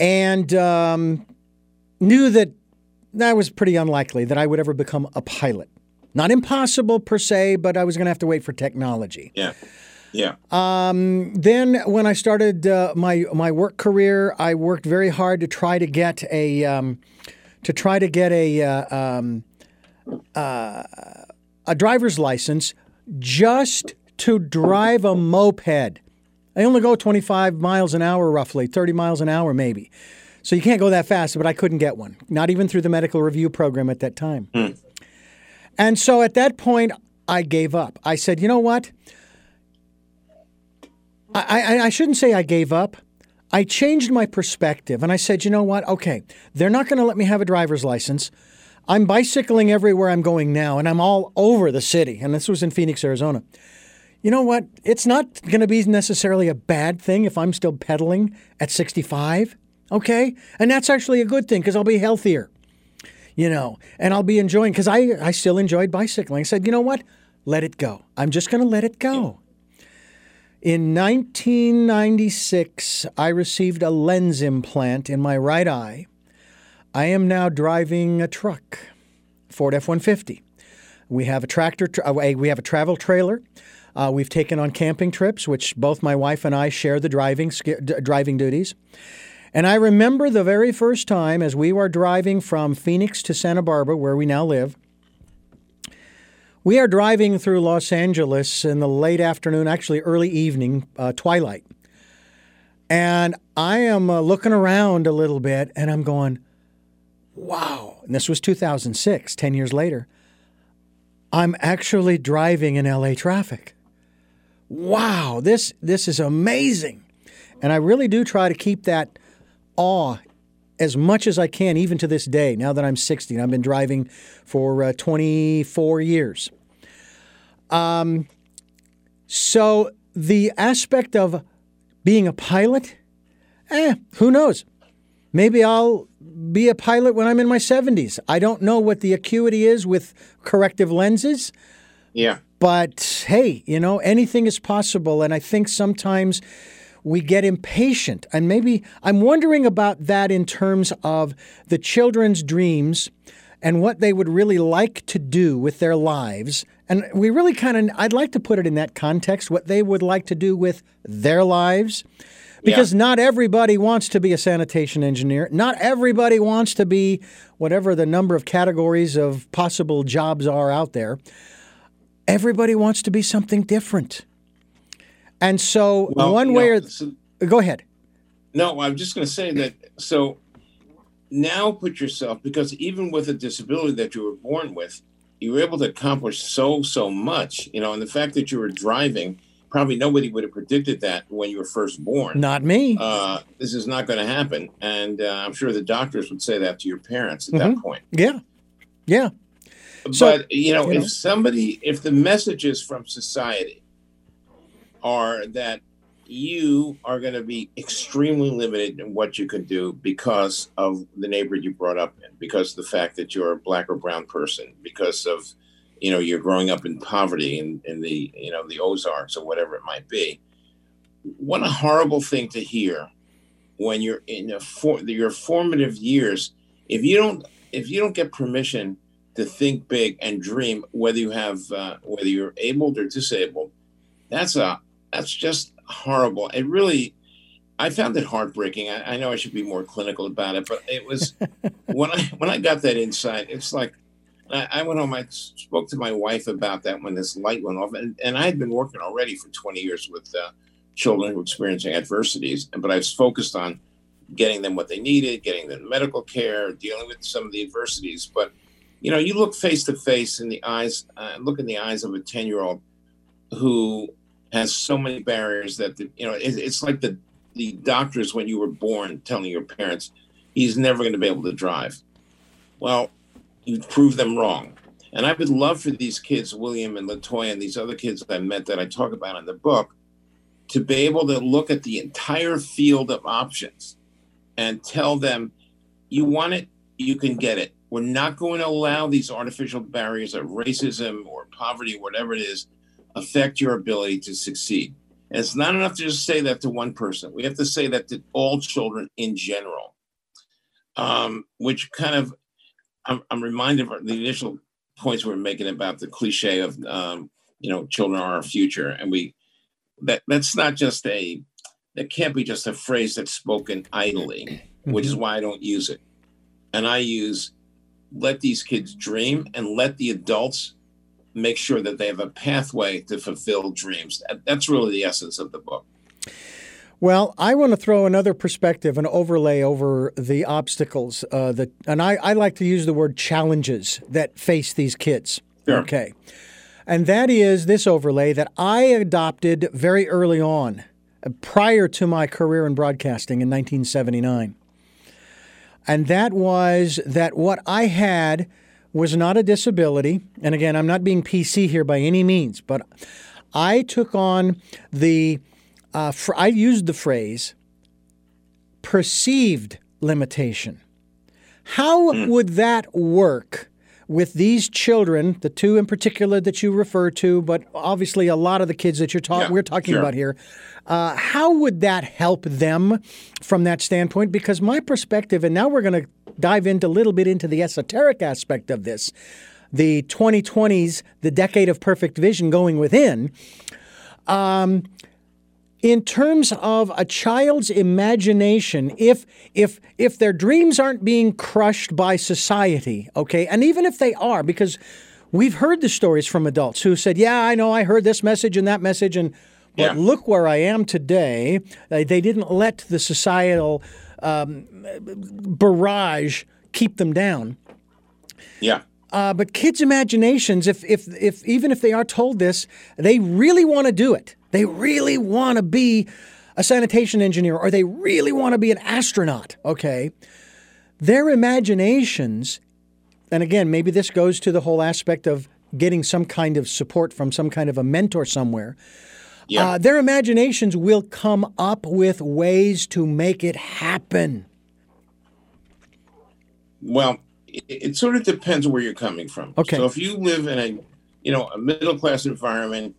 Speaker 1: and um, knew that that was pretty unlikely that I would ever become a pilot. Not impossible per se, but I was going to have to wait for technology.
Speaker 2: Yeah. Yeah.
Speaker 1: Um, then when I started uh, my my work career, I worked very hard to try to get a um, to try to get a uh, um, uh, a driver's license just to drive a moped. I only go 25 miles an hour, roughly 30 miles an hour, maybe. So you can't go that fast, but I couldn't get one, not even through the medical review program at that time. Mm. And so at that point, I gave up. I said, you know what? I, I, I shouldn't say I gave up. I changed my perspective and I said, you know what? Okay, they're not going to let me have a driver's license. I'm bicycling everywhere I'm going now, and I'm all over the city. And this was in Phoenix, Arizona. You know what? It's not going to be necessarily a bad thing if I'm still pedaling at 65. Okay? And that's actually a good thing because I'll be healthier. you know, and I'll be enjoying because I, I still enjoyed bicycling. I said, you know what? Let it go. I'm just going to let it go. In 1996, I received a lens implant in my right eye. I am now driving a truck, Ford F 150. We have a tractor, tra- uh, we have a travel trailer. Uh, we've taken on camping trips, which both my wife and I share the driving, driving duties. And I remember the very first time as we were driving from Phoenix to Santa Barbara, where we now live. We are driving through Los Angeles in the late afternoon, actually early evening, uh, twilight. And I am uh, looking around a little bit and I'm going, wow. And this was 2006, 10 years later. I'm actually driving in LA traffic. Wow, this, this is amazing. And I really do try to keep that awe as much as I can, even to this day, now that I'm 60. I've been driving for uh, 24 years. Um, so the aspect of being a pilot, eh, who knows? Maybe I'll be a pilot when I'm in my 70s. I don't know what the acuity is with corrective lenses.
Speaker 2: Yeah.
Speaker 1: But hey, you know, anything is possible. And I think sometimes we get impatient. And maybe I'm wondering about that in terms of the children's dreams and what they would really like to do with their lives. And we really kind of, I'd like to put it in that context, what they would like to do with their lives. Because yeah. not everybody wants to be a sanitation engineer. Not everybody wants to be whatever the number of categories of possible jobs are out there. Everybody wants to be something different. And so, well, one way or so, go ahead.
Speaker 2: No, I'm just going to say that. So, now put yourself because even with a disability that you were born with, you were able to accomplish so so much. You know, and the fact that you were driving, probably nobody would have predicted that when you were first born.
Speaker 1: Not me.
Speaker 2: Uh, this is not going to happen, and uh, I'm sure the doctors would say that to your parents at mm-hmm. that point.
Speaker 1: Yeah, yeah.
Speaker 2: But so, you know, you if know. somebody, if the messages from society are that you are going to be extremely limited in what you can do because of the neighborhood you brought up in, because of the fact that you're a black or brown person, because of you know you're growing up in poverty in, in the you know the Ozarks or whatever it might be. What a horrible thing to hear when you're in a for, your formative years. If you don't if you don't get permission to think big and dream, whether you have uh, whether you're able or disabled, that's a that's just horrible. It really, I found it heartbreaking. I, I, know I should be more clinical about it, but it was when I when I got that insight, it's like I, I, went home. I spoke to my wife about that when this light went off, and, and I had been working already for 20 years with uh, children who were experiencing adversities, but I was focused on getting them what they needed, getting them medical care, dealing with some of the adversities. But you know, you look face to face in the eyes, uh, look in the eyes of a 10 year old who has so many barriers that the, you know it, it's like the the doctors when you were born telling your parents he's never going to be able to drive. Well, you prove them wrong. And I would love for these kids, William and Latoya, and these other kids that I met that I talk about in the book, to be able to look at the entire field of options and tell them, you want it, you can get it. We're not going to allow these artificial barriers of racism or poverty, whatever it is, affect your ability to succeed. And it's not enough to just say that to one person. We have to say that to all children in general, um, which kind of, I'm, I'm, reminded of the initial points we were making about the cliche of, um, you know, children are our future. And we, that that's not just a, that can't be just a phrase that's spoken idly, which is mm-hmm. why I don't use it. And I use, let these kids dream and let the adults make sure that they have a pathway to fulfill dreams. That's really the essence of the book.
Speaker 1: Well, I want to throw another perspective, an overlay over the obstacles uh, that, and I, I, like to use the word challenges that face these kids.
Speaker 2: Sure.
Speaker 1: Okay, and that is this overlay that I adopted very early on, uh, prior to my career in broadcasting in 1979, and that was that what I had was not a disability. And again, I'm not being PC here by any means, but I took on the, uh, fr- I used the phrase perceived limitation. How mm. would that work? With these children, the two in particular that you refer to, but obviously a lot of the kids that you're talking, yeah, we're talking sure. about here, uh, how would that help them from that standpoint? Because my perspective, and now we're going to dive into a little bit into the esoteric aspect of this, the 2020s, the decade of perfect vision going within. Um, in terms of a child's imagination if if if their dreams aren't being crushed by society okay and even if they are because we've heard the stories from adults who said yeah i know i heard this message and that message and but yeah. look where i am today they didn't let the societal um, barrage keep them down
Speaker 2: yeah
Speaker 1: uh, but kids' imaginations, if, if, if even if they are told this, they really want to do it. They really want to be a sanitation engineer or they really want to be an astronaut, okay? Their imaginations, and again, maybe this goes to the whole aspect of getting some kind of support from some kind of a mentor somewhere. Yeah. Uh, their imaginations will come up with ways to make it happen.
Speaker 2: Well, it, it sort of depends where you're coming from.
Speaker 1: Okay.
Speaker 2: So if you live in a, you know, a middle class environment,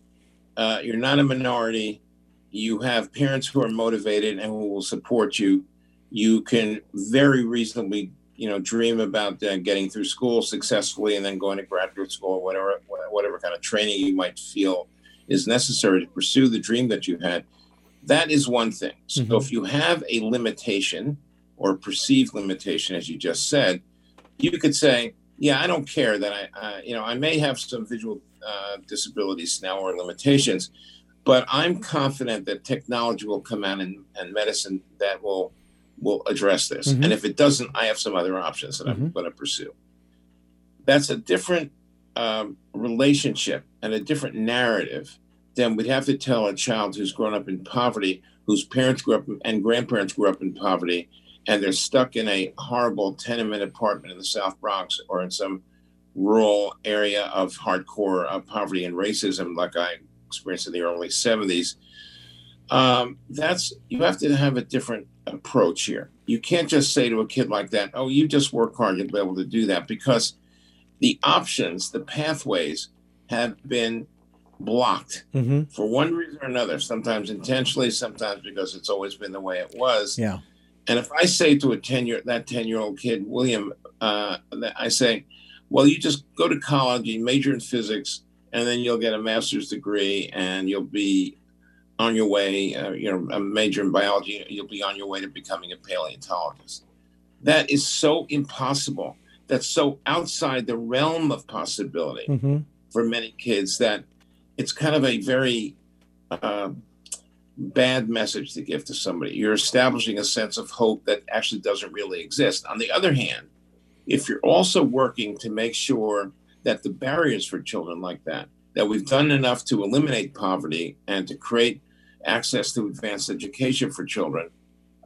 Speaker 2: uh, you're not a minority. You have parents who are motivated and who will support you. You can very reasonably, you know, dream about uh, getting through school successfully and then going to graduate school or whatever, whatever kind of training you might feel is necessary to pursue the dream that you had. That is one thing. So mm-hmm. if you have a limitation or perceived limitation, as you just said, you could say, yeah, I don't care that I, uh, you know, I may have some visual uh, disabilities now or limitations, but I'm confident that technology will come out and, and medicine that will will address this. Mm-hmm. And if it doesn't, I have some other options that mm-hmm. I'm going to pursue. That's a different um, relationship and a different narrative than we'd have to tell a child who's grown up in poverty, whose parents grew up and grandparents grew up in poverty, and they're stuck in a horrible tenement apartment in the South Bronx or in some rural area of hardcore uh, poverty and racism, like I experienced in the early 70s. Um, that's you have to have a different approach here. You can't just say to a kid like that, "Oh, you just work hard, you'll be able to do that," because the options, the pathways, have been blocked mm-hmm. for one reason or another. Sometimes intentionally, sometimes because it's always been the way it was.
Speaker 1: Yeah.
Speaker 2: And if I say to a ten year that ten year old kid, William, uh, I say, well, you just go to college, you major in physics, and then you'll get a master's degree, and you'll be on your way. Uh, you know, a major in biology, you'll be on your way to becoming a paleontologist. That is so impossible. That's so outside the realm of possibility mm-hmm. for many kids that it's kind of a very uh, bad message to give to somebody. You're establishing a sense of hope that actually doesn't really exist. On the other hand, if you're also working to make sure that the barriers for children like that, that we've done enough to eliminate poverty and to create access to advanced education for children,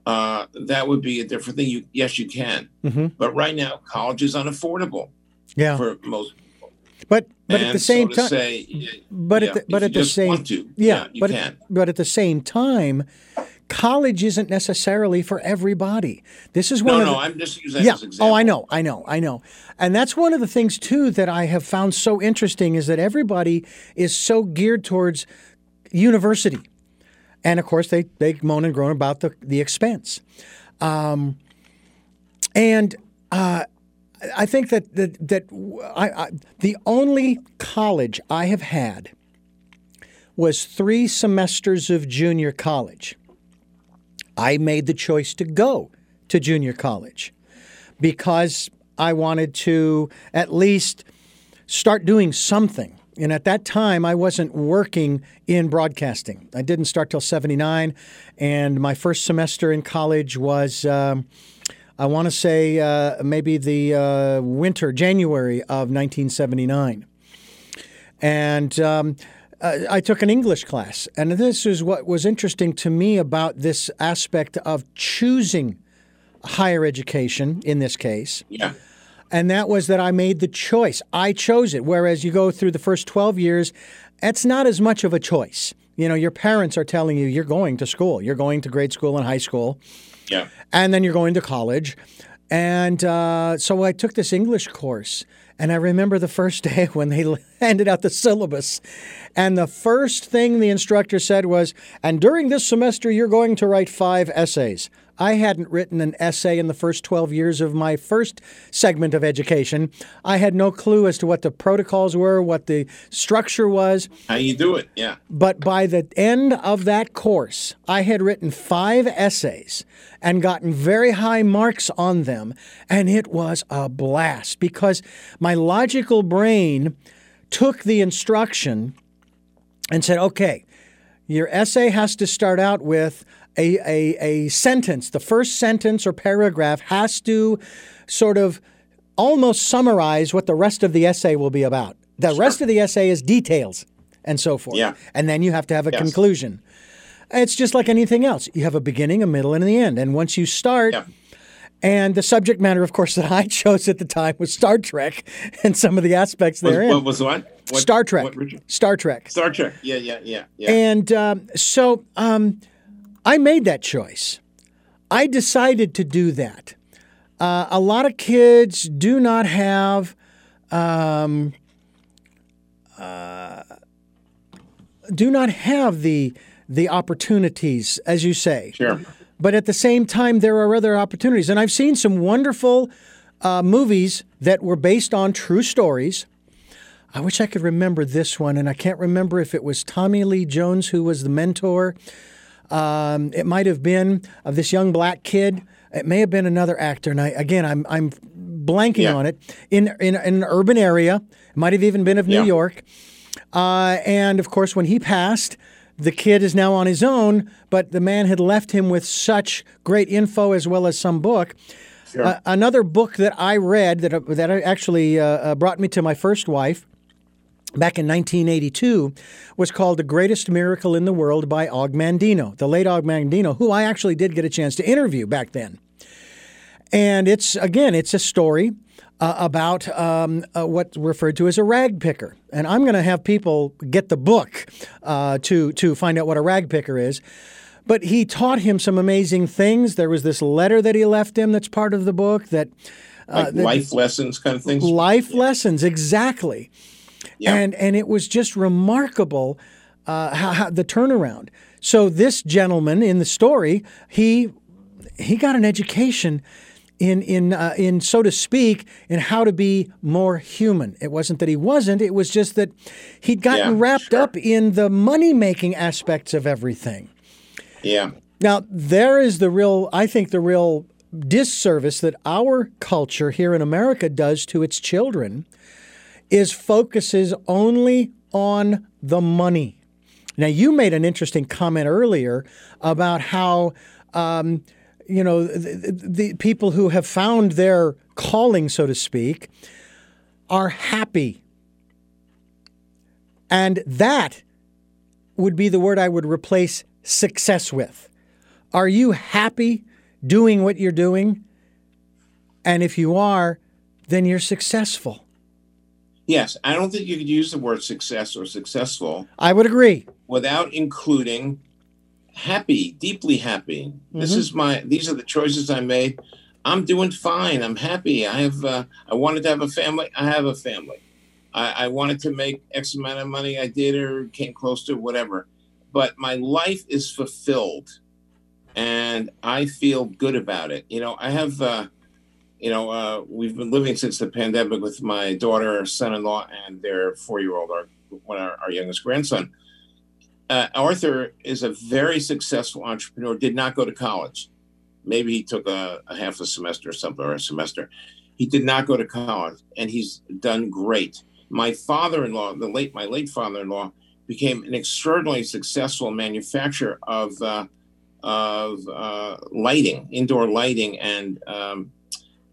Speaker 2: uh, that would be a different thing. You, yes, you can. Mm-hmm. But right now, college is unaffordable
Speaker 1: yeah.
Speaker 2: for most people.
Speaker 1: but but and at the same so time, say, but yeah, at the, but at the same
Speaker 2: to,
Speaker 1: yeah,
Speaker 2: yeah
Speaker 1: but
Speaker 2: can.
Speaker 1: but at the same time, college isn't necessarily for everybody. This is one.
Speaker 2: No,
Speaker 1: of
Speaker 2: no,
Speaker 1: the,
Speaker 2: I'm just using
Speaker 1: yeah.
Speaker 2: as example.
Speaker 1: Oh, I know, I know, I know, and that's one of the things too that I have found so interesting is that everybody is so geared towards university, and of course they they moan and groan about the the expense, um, and. Uh, I think that that, that I, I, the only college I have had was three semesters of junior college. I made the choice to go to junior college because I wanted to at least start doing something. And at that time, I wasn't working in broadcasting. I didn't start till 79. And my first semester in college was, um, I want to say, uh, maybe the uh, winter, January of 1979. And um, uh, I took an English class, and this is what was interesting to me about this aspect of choosing higher education in this case.
Speaker 2: Yeah.
Speaker 1: And that was that I made the choice. I chose it. Whereas you go through the first 12 years, it's not as much of a choice. You know, your parents are telling you you're going to school, you're going to grade school and high school.
Speaker 2: Yeah.
Speaker 1: And then you're going to college. And uh, so I took this English course. And I remember the first day when they handed out the syllabus. And the first thing the instructor said was, and during this semester, you're going to write five essays. I hadn't written an essay in the first 12 years of my first segment of education. I had no clue as to what the protocols were, what the structure was.
Speaker 2: How you do it, yeah.
Speaker 1: But by the end of that course, I had written five essays and gotten very high marks on them. And it was a blast because my logical brain took the instruction and said, okay, your essay has to start out with a, a, a sentence, the first sentence or paragraph has to sort of almost summarize what the rest of the essay will be about. The sure. rest of the essay is details and so forth.
Speaker 2: Yeah.
Speaker 1: And then you have to have a yes. conclusion. It's just like anything else. You have a beginning, a middle, and the end. And once you start, yeah. and the subject matter, of course, that I chose at the time was Star Trek and some of the aspects therein.
Speaker 2: What was what? what
Speaker 1: Star Trek. What, Star Trek.
Speaker 2: Star Trek. Yeah, yeah, yeah, yeah.
Speaker 1: And um, so um, I made that choice. I decided to do that. Uh, a lot of kids do not have um, uh, do not have the the opportunities, as you say.
Speaker 2: Sure.
Speaker 1: But at the same time, there are other opportunities, and I've seen some wonderful uh, movies that were based on true stories. I wish I could remember this one, and I can't remember if it was Tommy Lee Jones who was the mentor um, it might have been of this young black kid. It may have been another actor. And I, again, I'm I'm blanking yeah. on it. In, in, in an urban area, it might have even been of New yeah. York. Uh, and of course, when he passed, the kid is now on his own. But the man had left him with such great info as well as some book. Sure. Uh, another book that I read that that actually uh, uh brought me to my first wife back in 1982 was called The Greatest Miracle in the World by Og Mandino, the late Og Mandino, who I actually did get a chance to interview back then. And it's, again, it's a story uh, about um, uh, what's referred to as a rag picker. And I'm going to have people get the book uh, to, to find out what a rag picker is. But he taught him some amazing things. There was this letter that he left him that's part of the book that.
Speaker 2: Uh, like life lessons kind of things?
Speaker 1: Life yeah. lessons, exactly. And and it was just remarkable uh, how, how, the turnaround. So this gentleman in the story, he he got an education in in uh, in so to speak in how to be more human. It wasn't that he wasn't; it was just that he'd gotten yeah, wrapped sure. up in the money making aspects of everything.
Speaker 2: Yeah.
Speaker 1: Now there is the real, I think, the real disservice that our culture here in America does to its children is focuses only on the money. Now, you made an interesting comment earlier about how, um, you know, the, the, people who have found their calling, so to speak, are happy. And that would be the word I would replace success with. Are you happy doing what you're doing? And if you are, then you're successful.
Speaker 2: Yes, I don't think you could use the word success or successful.
Speaker 1: I would agree.
Speaker 2: Without including happy, deeply happy. Mm-hmm. This is my these are the choices I made. I'm doing fine. I'm happy. I have uh, I wanted to have a family. I have a family. I, I wanted to make X amount of money. I did or came close to whatever. But my life is fulfilled and I feel good about it. You know, I have uh, you know, uh, we've been living since the pandemic with my daughter, son-in-law, and their four-year-old, our our, our youngest grandson. Uh, Arthur is a very successful entrepreneur. Did not go to college. Maybe he took a, a half a semester or something or a semester. He did not go to college, and he's done great. My father-in-law, the late my late father-in-law, became an extraordinarily successful manufacturer of uh, of uh, lighting, indoor lighting, and um,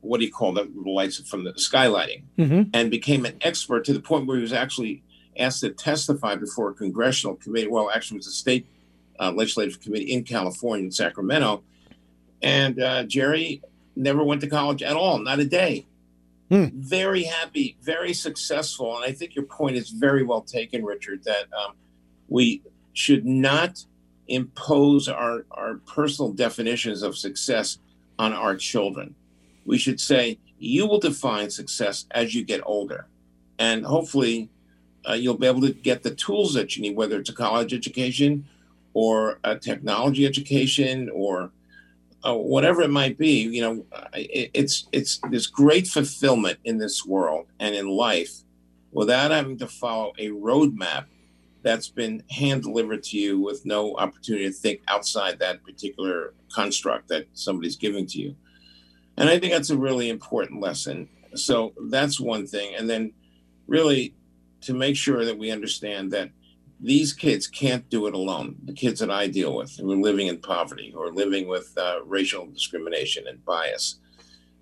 Speaker 2: what do you call the lights from the skylighting, mm-hmm. and became an expert to the point where he was actually asked to testify before a congressional committee. Well, actually, it was a state uh, legislative committee in California, in Sacramento. And uh, Jerry never went to college at all, not a day. Hmm. Very happy, very successful. And I think your point is very well taken, Richard, that um, we should not impose our, our personal definitions of success on our children we should say you will define success as you get older. And hopefully, uh, you'll be able to get the tools that you need, whether it's a college education or a technology education or uh, whatever it might be. You know, it, it's it's this great fulfillment in this world and in life without having to follow a roadmap that's been hand delivered to you with no opportunity to think outside that particular construct that somebody's giving to you. And I think that's a really important lesson. So that's one thing. And then really to make sure that we understand that these kids can't do it alone. The kids that I deal with who are living in poverty who are living with uh, racial discrimination and bias,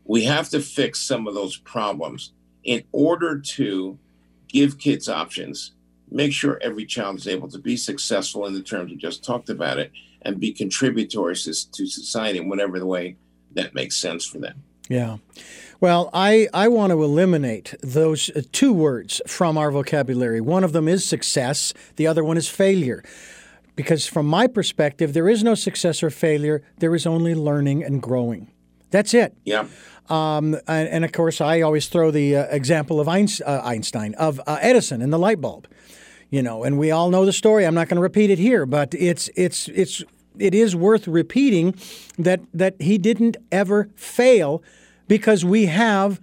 Speaker 2: we have to fix some of those problems in order to give kids options, make sure every child is able to be successful in the terms we just talked about it, and be contributory to society in whatever the way that makes sense for them.
Speaker 1: Yeah. Well, I, I want to eliminate those uh, two words from our vocabulary. One of them is success, the other one is failure. Because from my perspective, there is no success or failure, there is only learning and growing. That's it.
Speaker 2: Yeah.
Speaker 1: Um, and, and, of course, I always throw the uh, example of uh, Einstein, of uh, Edison and the light bulb. You know, and we all know the story. I'm not going to repeat it here, but it's it's it's it is worth repeating that that he didn't ever fail because we have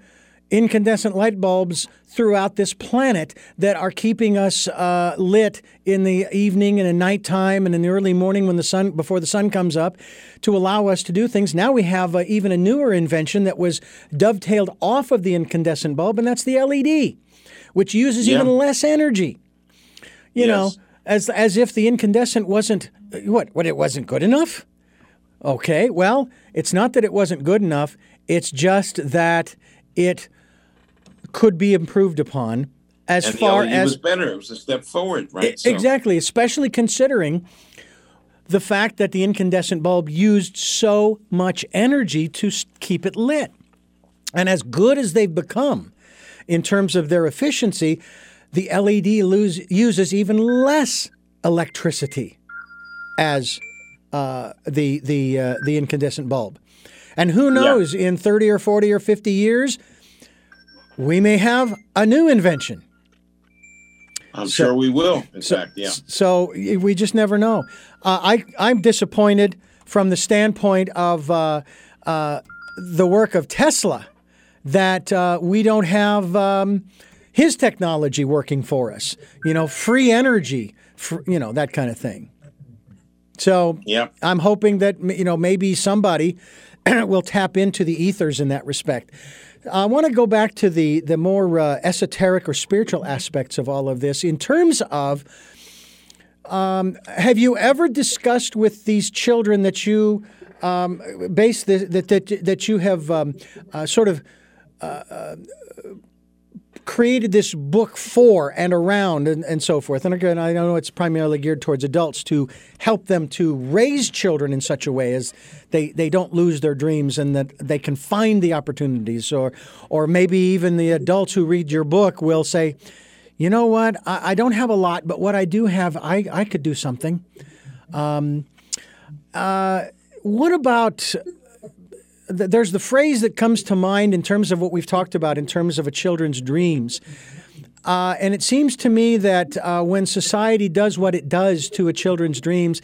Speaker 1: incandescent light bulbs throughout this planet that are keeping us uh, lit in the evening and at nighttime and in the early morning when the sun before the sun comes up to allow us to do things. Now we have uh, even a newer invention that was dovetailed off of the incandescent bulb, and that's the LED, which uses yeah. even less energy. You yes. know, as as if the incandescent wasn't what what it wasn't good enough. Okay, well, it's not that it wasn't good enough. It's just that it could be improved upon as
Speaker 2: and
Speaker 1: far
Speaker 2: as it was better. It was a step forward, right?
Speaker 1: So. Exactly, especially considering the fact that the incandescent bulb used so much energy to keep it lit. And as good as they've become in terms of their efficiency, the LED lose, uses even less electricity as uh, the the uh, the incandescent bulb. And who knows, yeah. in 30 or 40 or 50 years, we may have a new invention.
Speaker 2: I'm so, sure we will. In so, fact, yeah.
Speaker 1: So we just never know. Uh, I I'm disappointed from the standpoint of uh, uh, the work of Tesla that uh, we don't have um, his technology working for us. You know, free energy, for, you know that kind of thing. So
Speaker 2: yeah.
Speaker 1: I'm hoping that you know maybe somebody will tap into the ethers in that respect. I want to go back to the the more uh, esoteric or spiritual aspects of all of this in terms of. Um, have you ever discussed with these children that you um, base the, that that that you have um, uh, sort of uh, uh created this book for and around and, and so forth. And again, I know it's primarily geared towards adults to help them to raise children in such a way as they, they don't lose their dreams and that they can find the opportunities. Or, or maybe even the adults who read your book will say, you know what, I, I don't have a lot, but what I do have, I, I could do something. Um, uh, what about there's the phrase that comes to mind in terms of what we've talked about in terms of a children's dreams. Uh, and it seems to me that uh, when society does what it does to a children's dreams,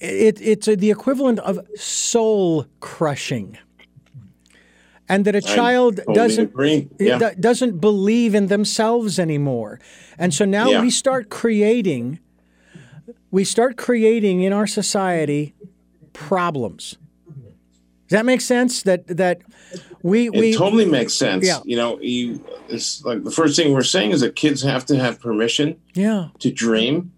Speaker 1: it, it's a, the equivalent of soul crushing. And that a child
Speaker 2: totally
Speaker 1: doesn't
Speaker 2: yeah.
Speaker 1: doesn't believe in themselves anymore, and so now yeah. we start creating, we start creating in our society problems does that make sense? That that we
Speaker 2: it
Speaker 1: we
Speaker 2: totally makes sense. Yeah. You know, you it's like the first thing we're saying is that kids have to have permission.
Speaker 1: Yeah.
Speaker 2: To dream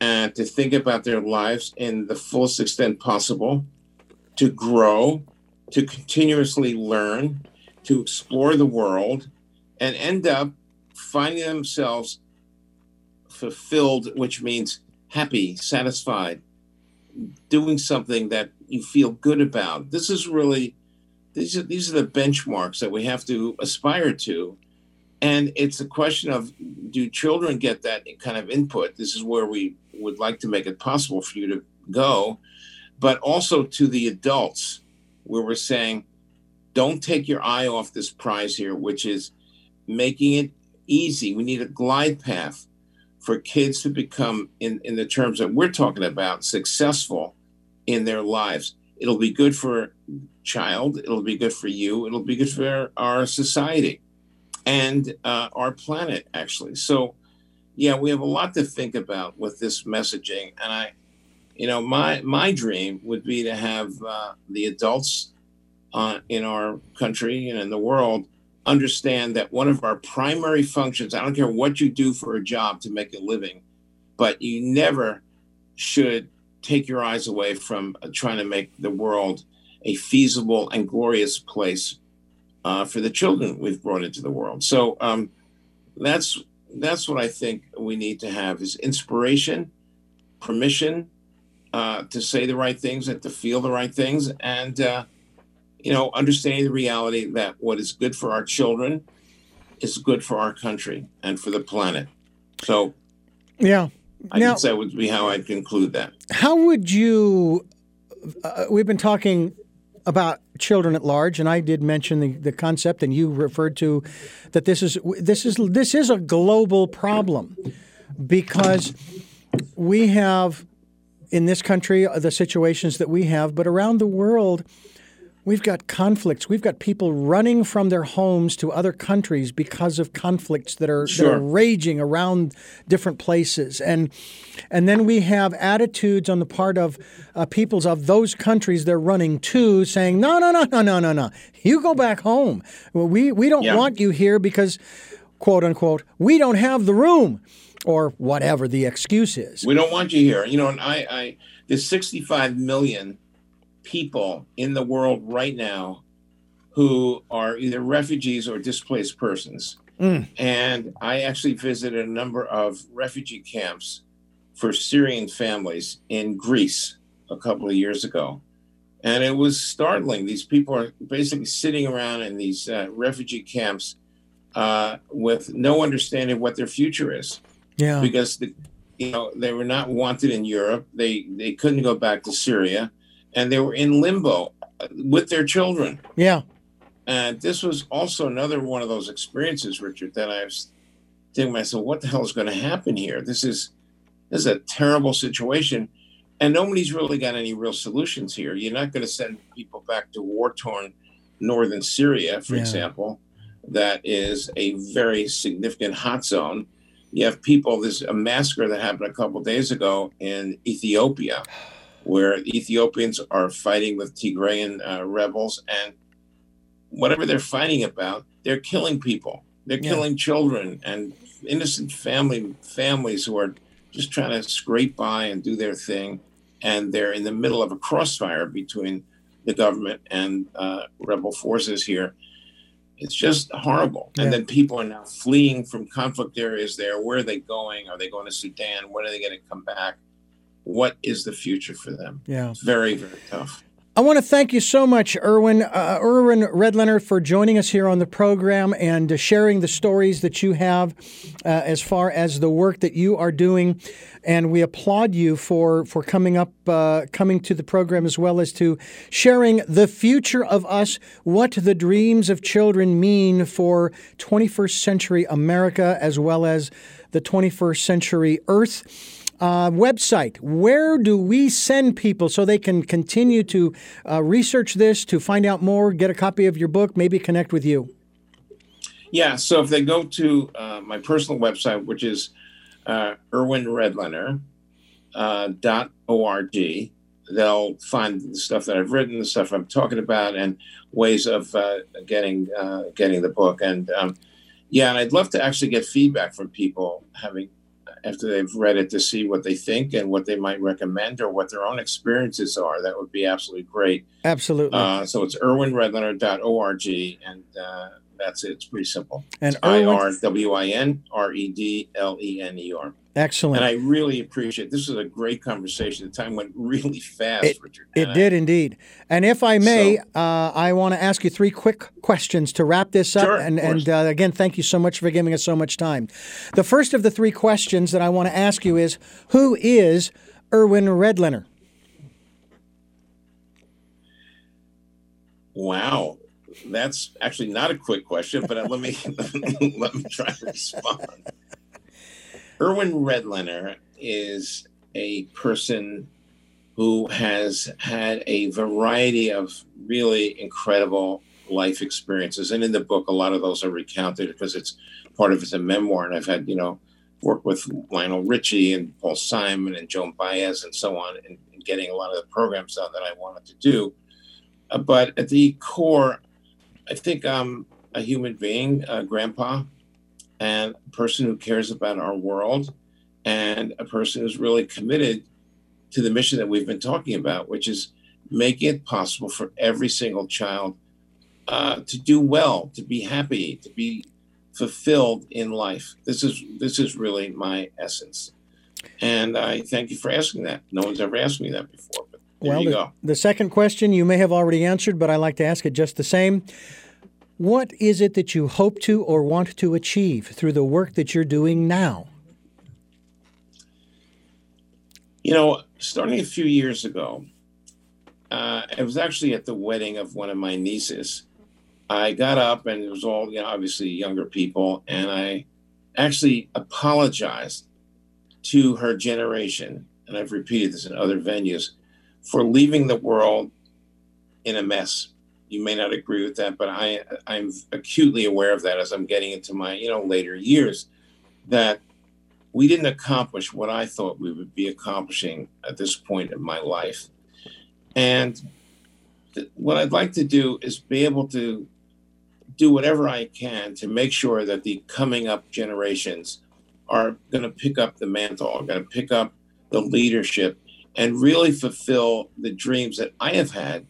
Speaker 2: and to think about their lives in the fullest extent possible, to grow, to continuously learn, to explore the world, and end up finding themselves fulfilled, which means happy, satisfied, doing something that you feel good about. This is really these are these are the benchmarks that we have to aspire to. And it's a question of do children get that kind of input? This is where we would like to make it possible for you to go, but also to the adults, where we're saying, don't take your eye off this prize here, which is making it easy. We need a glide path for kids to become, in, in the terms that we're talking about, successful in their lives. It'll be good for child. It'll be good for you. It'll be good for our society and uh, our planet, actually. So, yeah, we have a lot to think about with this messaging. And I, you know, my my dream would be to have uh, the adults uh, in our country and in the world understand that one of our primary functions. I don't care what you do for a job to make a living, but you never should take your eyes away from uh, trying to make the world a feasible and glorious place uh, for the children we've brought into the world. So um, that's that's what I think we need to have is inspiration, permission uh, to say the right things and to feel the right things, and uh, you know, understanding the reality that what is good for our children is good for our country and for the planet. So,
Speaker 1: yeah,
Speaker 2: I now, guess that would be how I'd conclude that.
Speaker 1: How would you? Uh, we've been talking about children at large, and I did mention the, the concept, and you referred to that this is this is this is a global problem because we have in this country the situations that we have, but around the world We've got conflicts. We've got people running from their homes to other countries because of conflicts that are, sure. that are raging around different places, and and then we have attitudes on the part of uh, peoples of those countries they're running to, saying, "No, no, no, no, no, no, no. You go back home. Well, we we don't yeah. want you here because, quote unquote, we don't have the room." Or whatever the excuse is.
Speaker 2: We don't want you here. You know, and I, I there's 65 million people in the world right now who are either refugees or displaced persons. Mm. And I actually visited a number of refugee camps for Syrian families in Greece a couple of years ago. And it was startling. These people are basically sitting around in these uh, refugee camps uh, with no understanding of what their future is.
Speaker 1: Yeah.
Speaker 2: Because the, you know they were not wanted in Europe. They they couldn't go back to Syria and they were in limbo uh, with their children.
Speaker 1: Yeah.
Speaker 2: And this was also another one of those experiences, Richard, that I was thinking myself, what the hell is going to happen here? This is this is a terrible situation. And nobody's really got any real solutions here. You're not going to send people back to war torn northern Syria, for yeah. example, that is a very significant hot zone. You have people, there's a massacre that happened a couple days ago in Ethiopia where Ethiopians are fighting with Tigrayan uh, rebels, and whatever they're fighting about, they're killing people. They're yeah. killing children and innocent family families who are just trying to scrape by and do their thing, and they're in the middle of a crossfire between the government and uh, rebel forces here. It's just horrible. Yeah. And then people are now fleeing from conflict areas there. Where are they going? Are they going to Sudan? When are they going to come back? What is the future for them?
Speaker 1: Yeah.
Speaker 2: It's very, very tough.
Speaker 1: I want to thank you so much, Irwin, uh, Irwin Redlener, for joining us here on the program and uh, sharing the stories that you have uh, as far as the work that you are doing. And we applaud you for for coming up, uh, coming to the program, as well as to sharing the future of us, what the dreams of children mean for 21st century America, as well as the 21st century Earth uh, website. Where do we send people so they can continue to uh, research this, to find out more, get a copy of your book, maybe connect with you?
Speaker 2: Yeah, so if they go to uh, my personal website, which is uh, uh, org, they'll find the stuff that I've written, the stuff I'm talking about, and ways of uh, getting uh, getting the book. And um, yeah, and I'd love to actually get feedback from people having after they've read it to see what they think and what they might recommend or what their own experiences are. That would be absolutely great.
Speaker 1: Absolutely.
Speaker 2: Uh, so it's irwinredlener.org and uh, that's it. It's pretty simple. And I R W I N R E D L E N E R.
Speaker 1: Excellent.
Speaker 2: And I really appreciate this. is a great conversation. The time went really fast,
Speaker 1: it,
Speaker 2: Richard.
Speaker 1: It did indeed. And if I may, so, uh, I want to ask you three quick questions to wrap this up.
Speaker 2: Sure,
Speaker 1: and and uh, again, thank you so much for giving us so much time. The first of the three questions that I want to ask you is Who is Irwin Redlener?
Speaker 2: Wow. that's actually not a quick question, but let me let me try to respond. Irwin Redlener is a person who has had a variety of really incredible life experiences, and in the book, a lot of those are recounted because it's part of it's a memoir, and I've had you know worked with Lionel Richie and Paul Simon and Joan Baez and so on, and, and getting a lot of the programs done that I wanted to do. Uh, but at the core, I think I'm a human being, a grandpa, and a person who cares about our world, and a person who's really committed to the mission that we've been talking about, which is making it possible for every single child uh, to do well, to be happy, to be fulfilled in life. This is this is really my essence, and I thank you for asking that. No one's ever asked me that before. But there
Speaker 1: well,
Speaker 2: you
Speaker 1: the,
Speaker 2: go.
Speaker 1: the second question you may have already answered, but I like to ask it just the same. What is it that you hope to or want to achieve through the work that you're doing now?
Speaker 2: You know, starting a few years ago, uh, I was actually at the wedding of one of my nieces. I got up and it was all, you know, obviously younger people, and I actually apologized to her generation, and I've repeated this in other venues, for leaving the world in a mess. You may not agree with that, but I I'm acutely aware of that as I'm getting into my, you know, later years that we didn't accomplish what I thought we would be accomplishing at this point in my life. And th- what I'd like to do is be able to do whatever I can to make sure that the coming up generations are going to pick up the mantle, are going to pick up the leadership, and really fulfill the dreams that I have had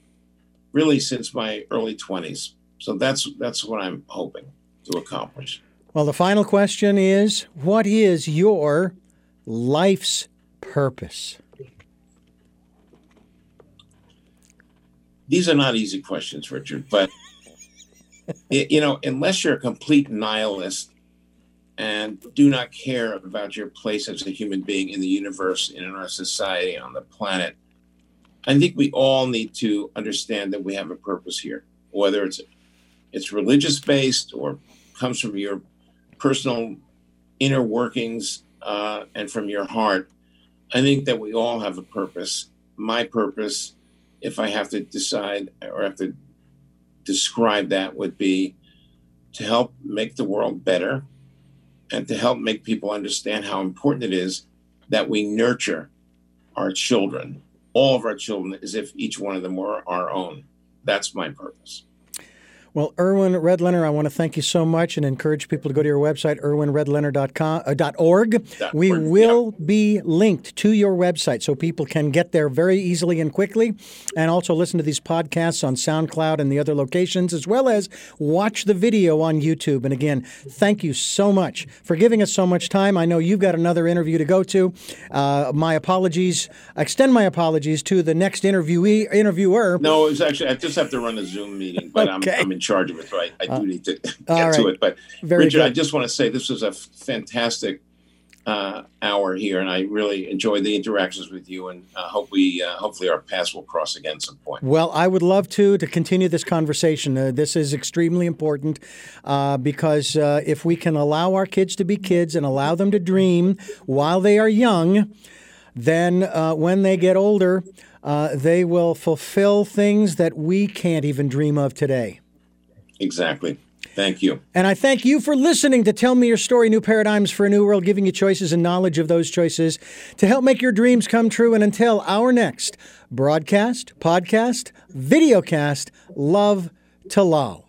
Speaker 2: really since my early 20s. So that's that's what I'm hoping to accomplish.
Speaker 1: Well, the final question is what is your life's purpose?
Speaker 2: These are not easy questions, Richard, but you know, unless you're a complete nihilist and do not care about your place as a human being in the universe and in our society on the planet, I think we all need to understand that we have a purpose here, whether it's it's religious based or comes from your personal inner workings uh, and from your heart. I think that we all have a purpose. My purpose, if I have to decide or have to describe that, would be to help make the world better and to help make people understand how important it is that we nurture our children, all of our children, as if each one of them were our own. That's my purpose.
Speaker 1: Well, Irwin Redlener, I want to thank you so much and encourage people to go to your website, irwinredlener.org. Uh, we will yeah. be linked to your website so people can get there very easily and quickly and also listen to these podcasts on SoundCloud and the other locations, as well as watch the video on YouTube. And again, thank you so much for giving us so much time. I know you've got another interview to go to. Uh, my apologies, extend my apologies to the next interviewee, interviewer.
Speaker 2: No, it's actually, I just have to run a Zoom meeting, but okay. I'm, I'm in charge of it, so I, I do uh, need to get right. to it. But Very Richard, good. I just want to say this was a fantastic uh, hour here, and I really enjoyed the interactions with you, and uh, hope we uh, hopefully our paths will cross again some point.
Speaker 1: Well, I would love to to continue this conversation. Uh, this is extremely important uh, because uh, if we can allow our kids to be kids and allow them to dream while they are young, then when they get older. they will fulfill things that we can't even dream of today.
Speaker 2: Exactly. Thank you.
Speaker 1: And I thank you for listening to Tell Me Your Story New Paradigms for a New World, giving you choices and knowledge of those choices to help make your dreams come true. And until our next broadcast, podcast, videocast, love to.